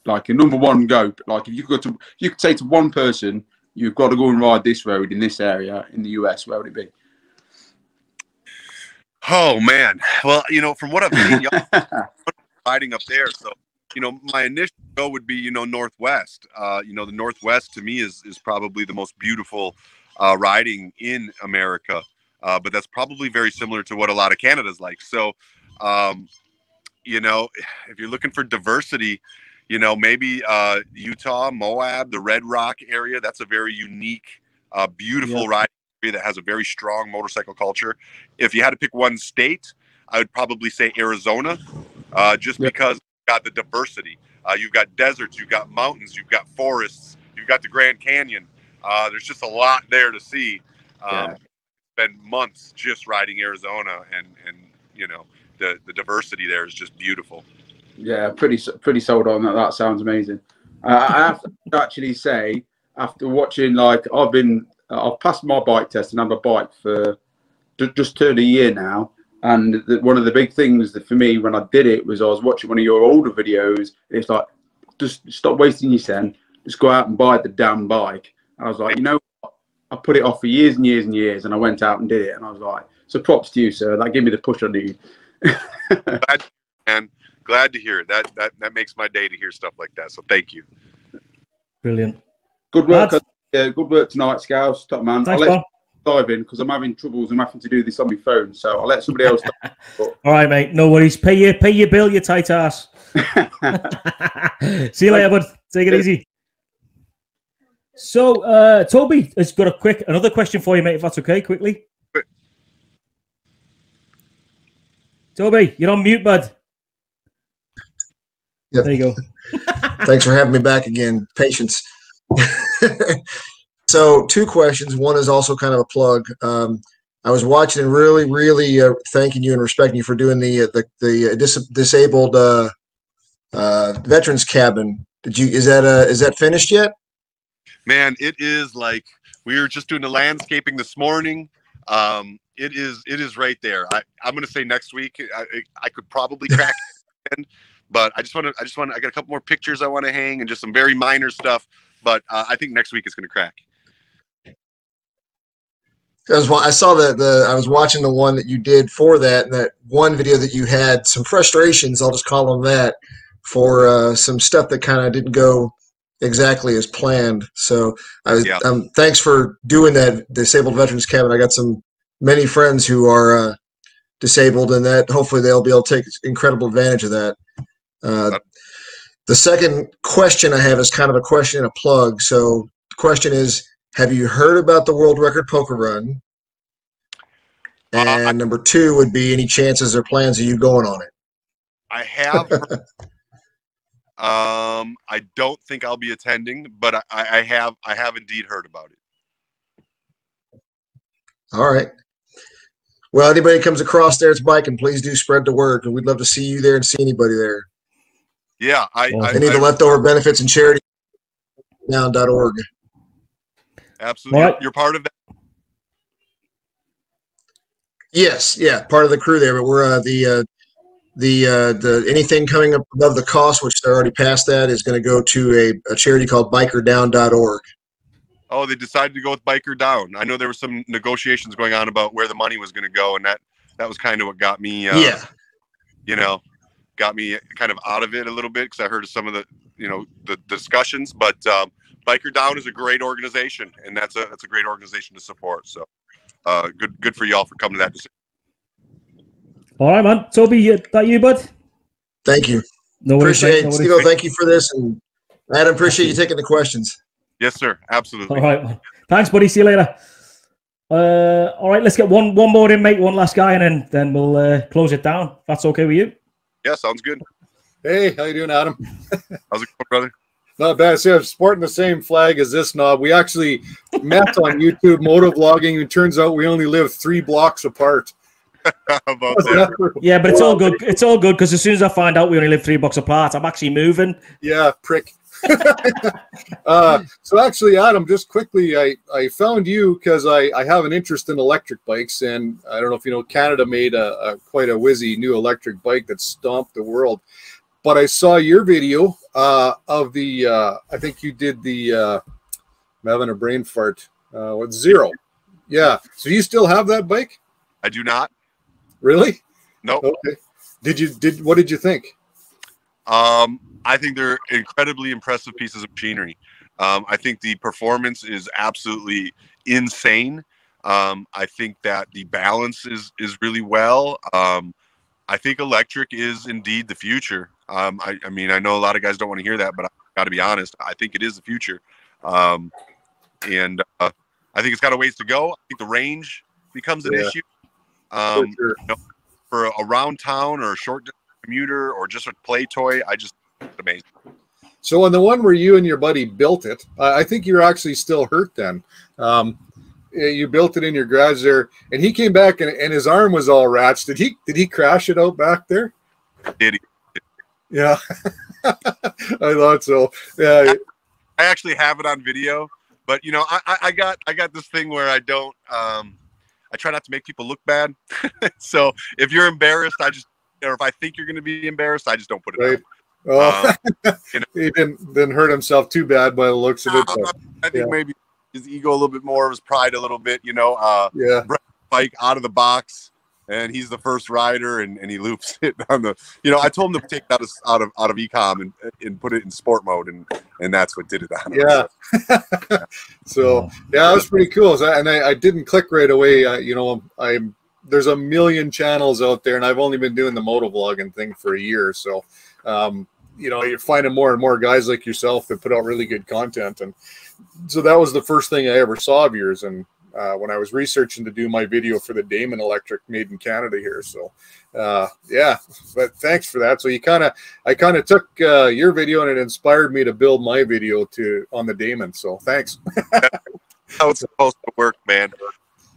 like a number one go? Like if you could go to, you could say to one person, you've got to go and ride this road in this area in the US. Where would it be? Oh man. Well, you know, from what I've seen, *laughs* y'all riding up there. So, you know, my initial go would be, you know, Northwest. Uh, you know, the Northwest to me is is probably the most beautiful uh, riding in America. Uh, but that's probably very similar to what a lot of Canada's like. So, um, you know, if you're looking for diversity, you know, maybe uh, Utah, Moab, the Red Rock area. That's a very unique, uh, beautiful Yeah. riding area that has a very strong motorcycle culture. If you had to pick one state, I would probably say Arizona, uh, just Yeah. because got the diversity. Uh, you've got deserts, you've got mountains, you've got forests, you've got the Grand Canyon. Uh, there's just a lot there to see. Um, Yeah. Spend months just riding Arizona, and and you know the the diversity there is just beautiful. Yeah, pretty pretty sold on that. That sounds amazing. Uh, I have to actually say, after watching, like I've been, I've passed my bike test and have a bike for ju- just turned a year now. And the, one of the big things that for me when I did it was I was watching one of your older videos. It's like, just stop wasting your sen. Just go out and buy the damn bike. And I was like, you know, what? I put it off for years and years and years, and I went out and did it. And I was like, so props to you, sir. That gave me the push I need. *laughs* glad and glad to hear it. That that that makes my day to hear stuff like that. So thank you. Brilliant. Good work. Lads. uh, good work tonight, Scouts. Top man. Thanks, I'll let pal. you dive in because I'm having troubles. I'm having to do this on my phone, so I'll let somebody else. *laughs* All right, mate. No worries. Pay your pay your bill, you tight ass. *laughs* *laughs* See you later, bud. Take it easy. So, uh, Toby has got a quick another question for you, mate. If that's okay, quickly. Toby, you're on mute, bud. Yep. There you go. Thanks for having me back again. Patience. So, two questions. One is also kind of a plug. Um, I was watching and really, really uh, thanking you and respecting you for doing the uh, the the uh, dis- disabled uh, uh, veterans cabin. Did you? Is that uh, is that finished yet? Man, it is like we were just doing the landscaping this morning. Um, it is it is right there. I, I'm gonna say next week. I, I could probably crack *laughs* weekend. But I just want to, I just want to, I got a couple more pictures I want to hang and just some very minor stuff. But uh, I think next week it's going to crack. I, was, I saw the, the I was watching the one that you did for that and that one video that you had some frustrations I'll just call them that for uh, some stuff that kind of didn't go exactly as planned. So I Yeah. um, thanks for doing that disabled veterans cabin. I got some many friends who are uh, disabled and that hopefully they'll be able to take incredible advantage of that. Uh, the second question I have is kind of a question and a plug. So the question is have you heard about the world record poker run? And number two would be any chances or plans of you going on it? I have. *laughs* um, I don't think I'll be attending, but I, I have, I have indeed heard about it. All right. Well, anybody comes across there, it's biking. Please do spread the word, and we'd love to see you there and see anybody there. Yeah, I, I, Any of the I leftover benefits and charity down.org. absolutely. What? You're, you're part of that. Yes, yeah, part of the crew there, but we're uh, the uh, the uh, the anything coming up above the cost, which they're already past that, is going to go to a, a charity called bikerdown.org. Oh, they decided to go with Biker Down. I know there were some negotiations going on about where the money was going to go, and that that was kind of what got me. Uh, Yeah. You know, got me kind of out of it a little bit because I heard of some of the you know the, the discussions. But um, Biker Down is a great organization, and that's a that's a great organization to support. So, uh, good good for y'all for coming to that decision. All right, man. Toby, that you, bud? Thank you. No appreciate no it, worries. Steve. Thank you for this, and Adam, appreciate you taking the questions. Yes, sir. Absolutely. All right, man. Thanks, buddy. See you later. Uh, all right, let's get one one more in, mate. One last guy, and then then we'll uh, close it down. If that's okay with you. Yeah, sounds good. Hey, how you doing, Adam? How's it going, brother? Not bad. See, I'm sporting the same flag as this knob. We actually met on YouTube motovlogging. It turns out we only live three blocks apart. How *laughs* about that? Yeah, but it's all good. It's all good because as soon as I find out we only live three blocks apart, I'm actually moving. Yeah, prick. *laughs* uh, so actually, Adam, just quickly, I, I found you because I, I have an interest in electric bikes, and I don't know if you know, Canada made a, a quite a whizzy new electric bike that stomped the world. But I saw your video uh, of the, uh, I think you did the, uh, I'm having a brain fart. Uh, what zero? Yeah. So you still have that bike? I do not. Really? No. Okay. Did you did what did you think? Um, I think they're incredibly impressive pieces of machinery. Um, I think the performance is absolutely insane. Um, I think that the balance is is really well. Um, I think electric is indeed the future. Um, I, I mean, I know a lot of guys don't want to hear that, but I got to be honest. I think it is the future, um, and uh, I think it's got a ways to go. I think the range becomes an Yeah. issue. Um, sure. you know, for a round town or a short commuter or just a play toy, I just it's amazing. So on the one where you and your buddy built it, I I think you're actually still hurt then. Um, eh, you built it in your garage there, and he came back and, and his arm was all ratched. Did he? Did he crash it out back there? Did he? Yeah, *laughs* I thought so. Yeah, I actually have it on video, but you know, I, I, got I got this thing where I don't um I try not to make people look bad. *laughs* so if you're embarrassed, I just or if I think you're gonna be embarrassed, I just don't put it right. out. Oh, Um, *laughs* you know, he didn't didn't hurt himself too bad by the looks of it. but- I think yeah. maybe his ego a little bit more, his pride a little bit, you know, uh Yeah. bike out of the box and he's the first rider and, and he loops *laughs* it on the you know, I told him to take that out of out of ecom and and put it in sport mode and and that's what did it on him. Yeah. *laughs* so yeah, that was pretty cool. So, and I, I didn't click right away. Uh, you know, I'm there's a million channels out there, and I've only been doing the motovlogging thing for a year. So, um, you know, you're finding more and more guys like yourself that put out really good content, and so that was the first thing I ever saw of yours. And uh, when I was researching to do my video for the Damon Electric made in Canada here, so uh, yeah, but thanks for that. So you kind of, I kind of took uh, your video and it inspired me to build my video to on the Damon. So thanks. *laughs* how it's supposed to work, man.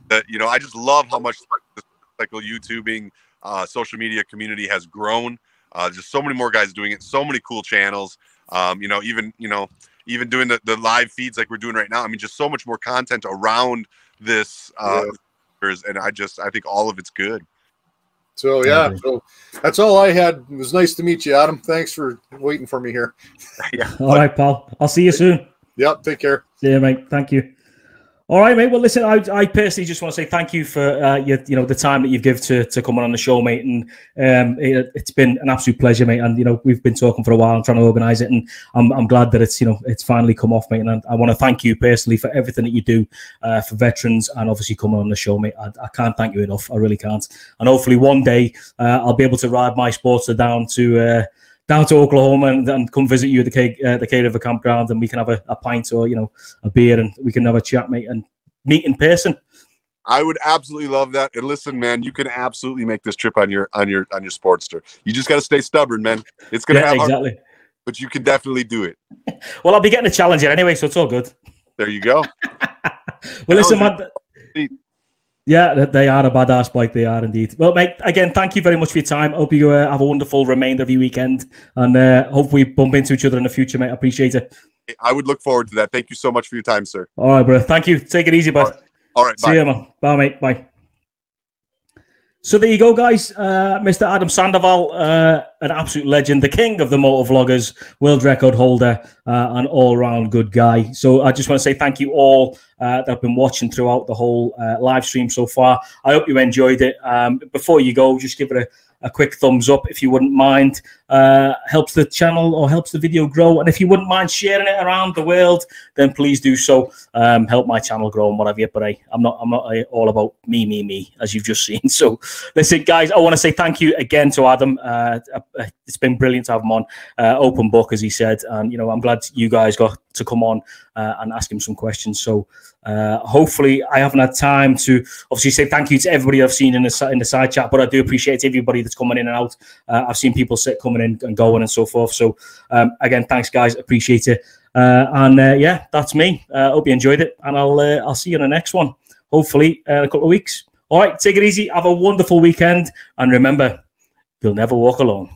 That you know, I just love how much cycle YouTubing, uh, social media community has grown. Uh, just so many more guys doing it. So many cool channels. Um, you know, even you know, even doing the, the live feeds like we're doing right now. I mean, just so much more content around this. Uh, And I just, I think all of it's good. So yeah, so that's all I had. It was nice to meet you, Adam. Thanks for waiting for me here. *laughs* yeah. All right, pal. I'll see you soon. Yep. Take care. See you, mate. Thank you. All right, mate. Well, listen, I, I personally just want to say thank you for uh, your, you know, the time that you've given to to coming on the show, mate. And um, it, has been an absolute pleasure, mate. And you know, we've been talking for a while and trying to organise it, and I'm, I'm glad that it's you know it's finally come off, mate. And I, I want to thank you personally for everything that you do uh, for veterans and obviously coming on the show, mate. I, I can't thank you enough. I really can't. And hopefully one day uh, I'll be able to ride my Sportster down to. Down to Oklahoma and, and come visit you at the K, uh, the KRiver campground, and we can have a, a pint or you know a beer, and we can have a chat, mate, and meet in person. I would absolutely love that. And listen, man, you can absolutely make this trip on your on your on your Sportster. You just got to stay stubborn, man. It's gonna Yeah, hard- exactly. but you can definitely do it. *laughs* Well, I'll be getting a challenger anyway, so it's all good. There you go. *laughs* Well, listen, man. Yeah, they are a badass bike. They are indeed. Well, mate, again, thank you very much for your time. Hope you uh, have a wonderful remainder of your weekend, and uh, hope we bump into each other in the future, mate. I appreciate it. I would look forward to that. Thank you so much for your time, sir. All right, bro. Thank you. Take it easy, bud. All right, See bye. you, man. Bye, mate. Bye. So there you go, guys. Uh, Mr. Adam Sandoval, uh, an absolute legend, the king of the motor vloggers, world record holder, uh, an all-round good guy. So I just want to say thank you all uh, that have been watching throughout the whole uh, live stream so far. I hope you enjoyed it. Um, before you go, just give it a, a quick thumbs up if you wouldn't mind. Uh, helps the channel or helps the video grow. And if you wouldn't mind sharing it around the world, then please do so. Um, help my channel grow and whatever. But I, I'm not, I'm not uh, all about me, me, me, as you've just *laughs* seen. So listen, guys, I want to say thank you again to Adam. Uh, uh, it's been brilliant to have him on. Uh, open book, as he said, and you know, I'm glad you guys got to come on uh, and ask him some questions. So uh, hopefully, I haven't had time to obviously say thank you to everybody I've seen in the in the side chat, but I do appreciate everybody that's coming in and out. I've seen people sit coming in and going and so forth. So um, again, thanks guys, appreciate it. Uh, and uh, yeah, that's me. Uh, hope you enjoyed it, and I'll uh, I'll see you in the next one. Hopefully, uh, in a couple of weeks. All right, take it easy. Have a wonderful weekend, and remember, you'll never walk alone.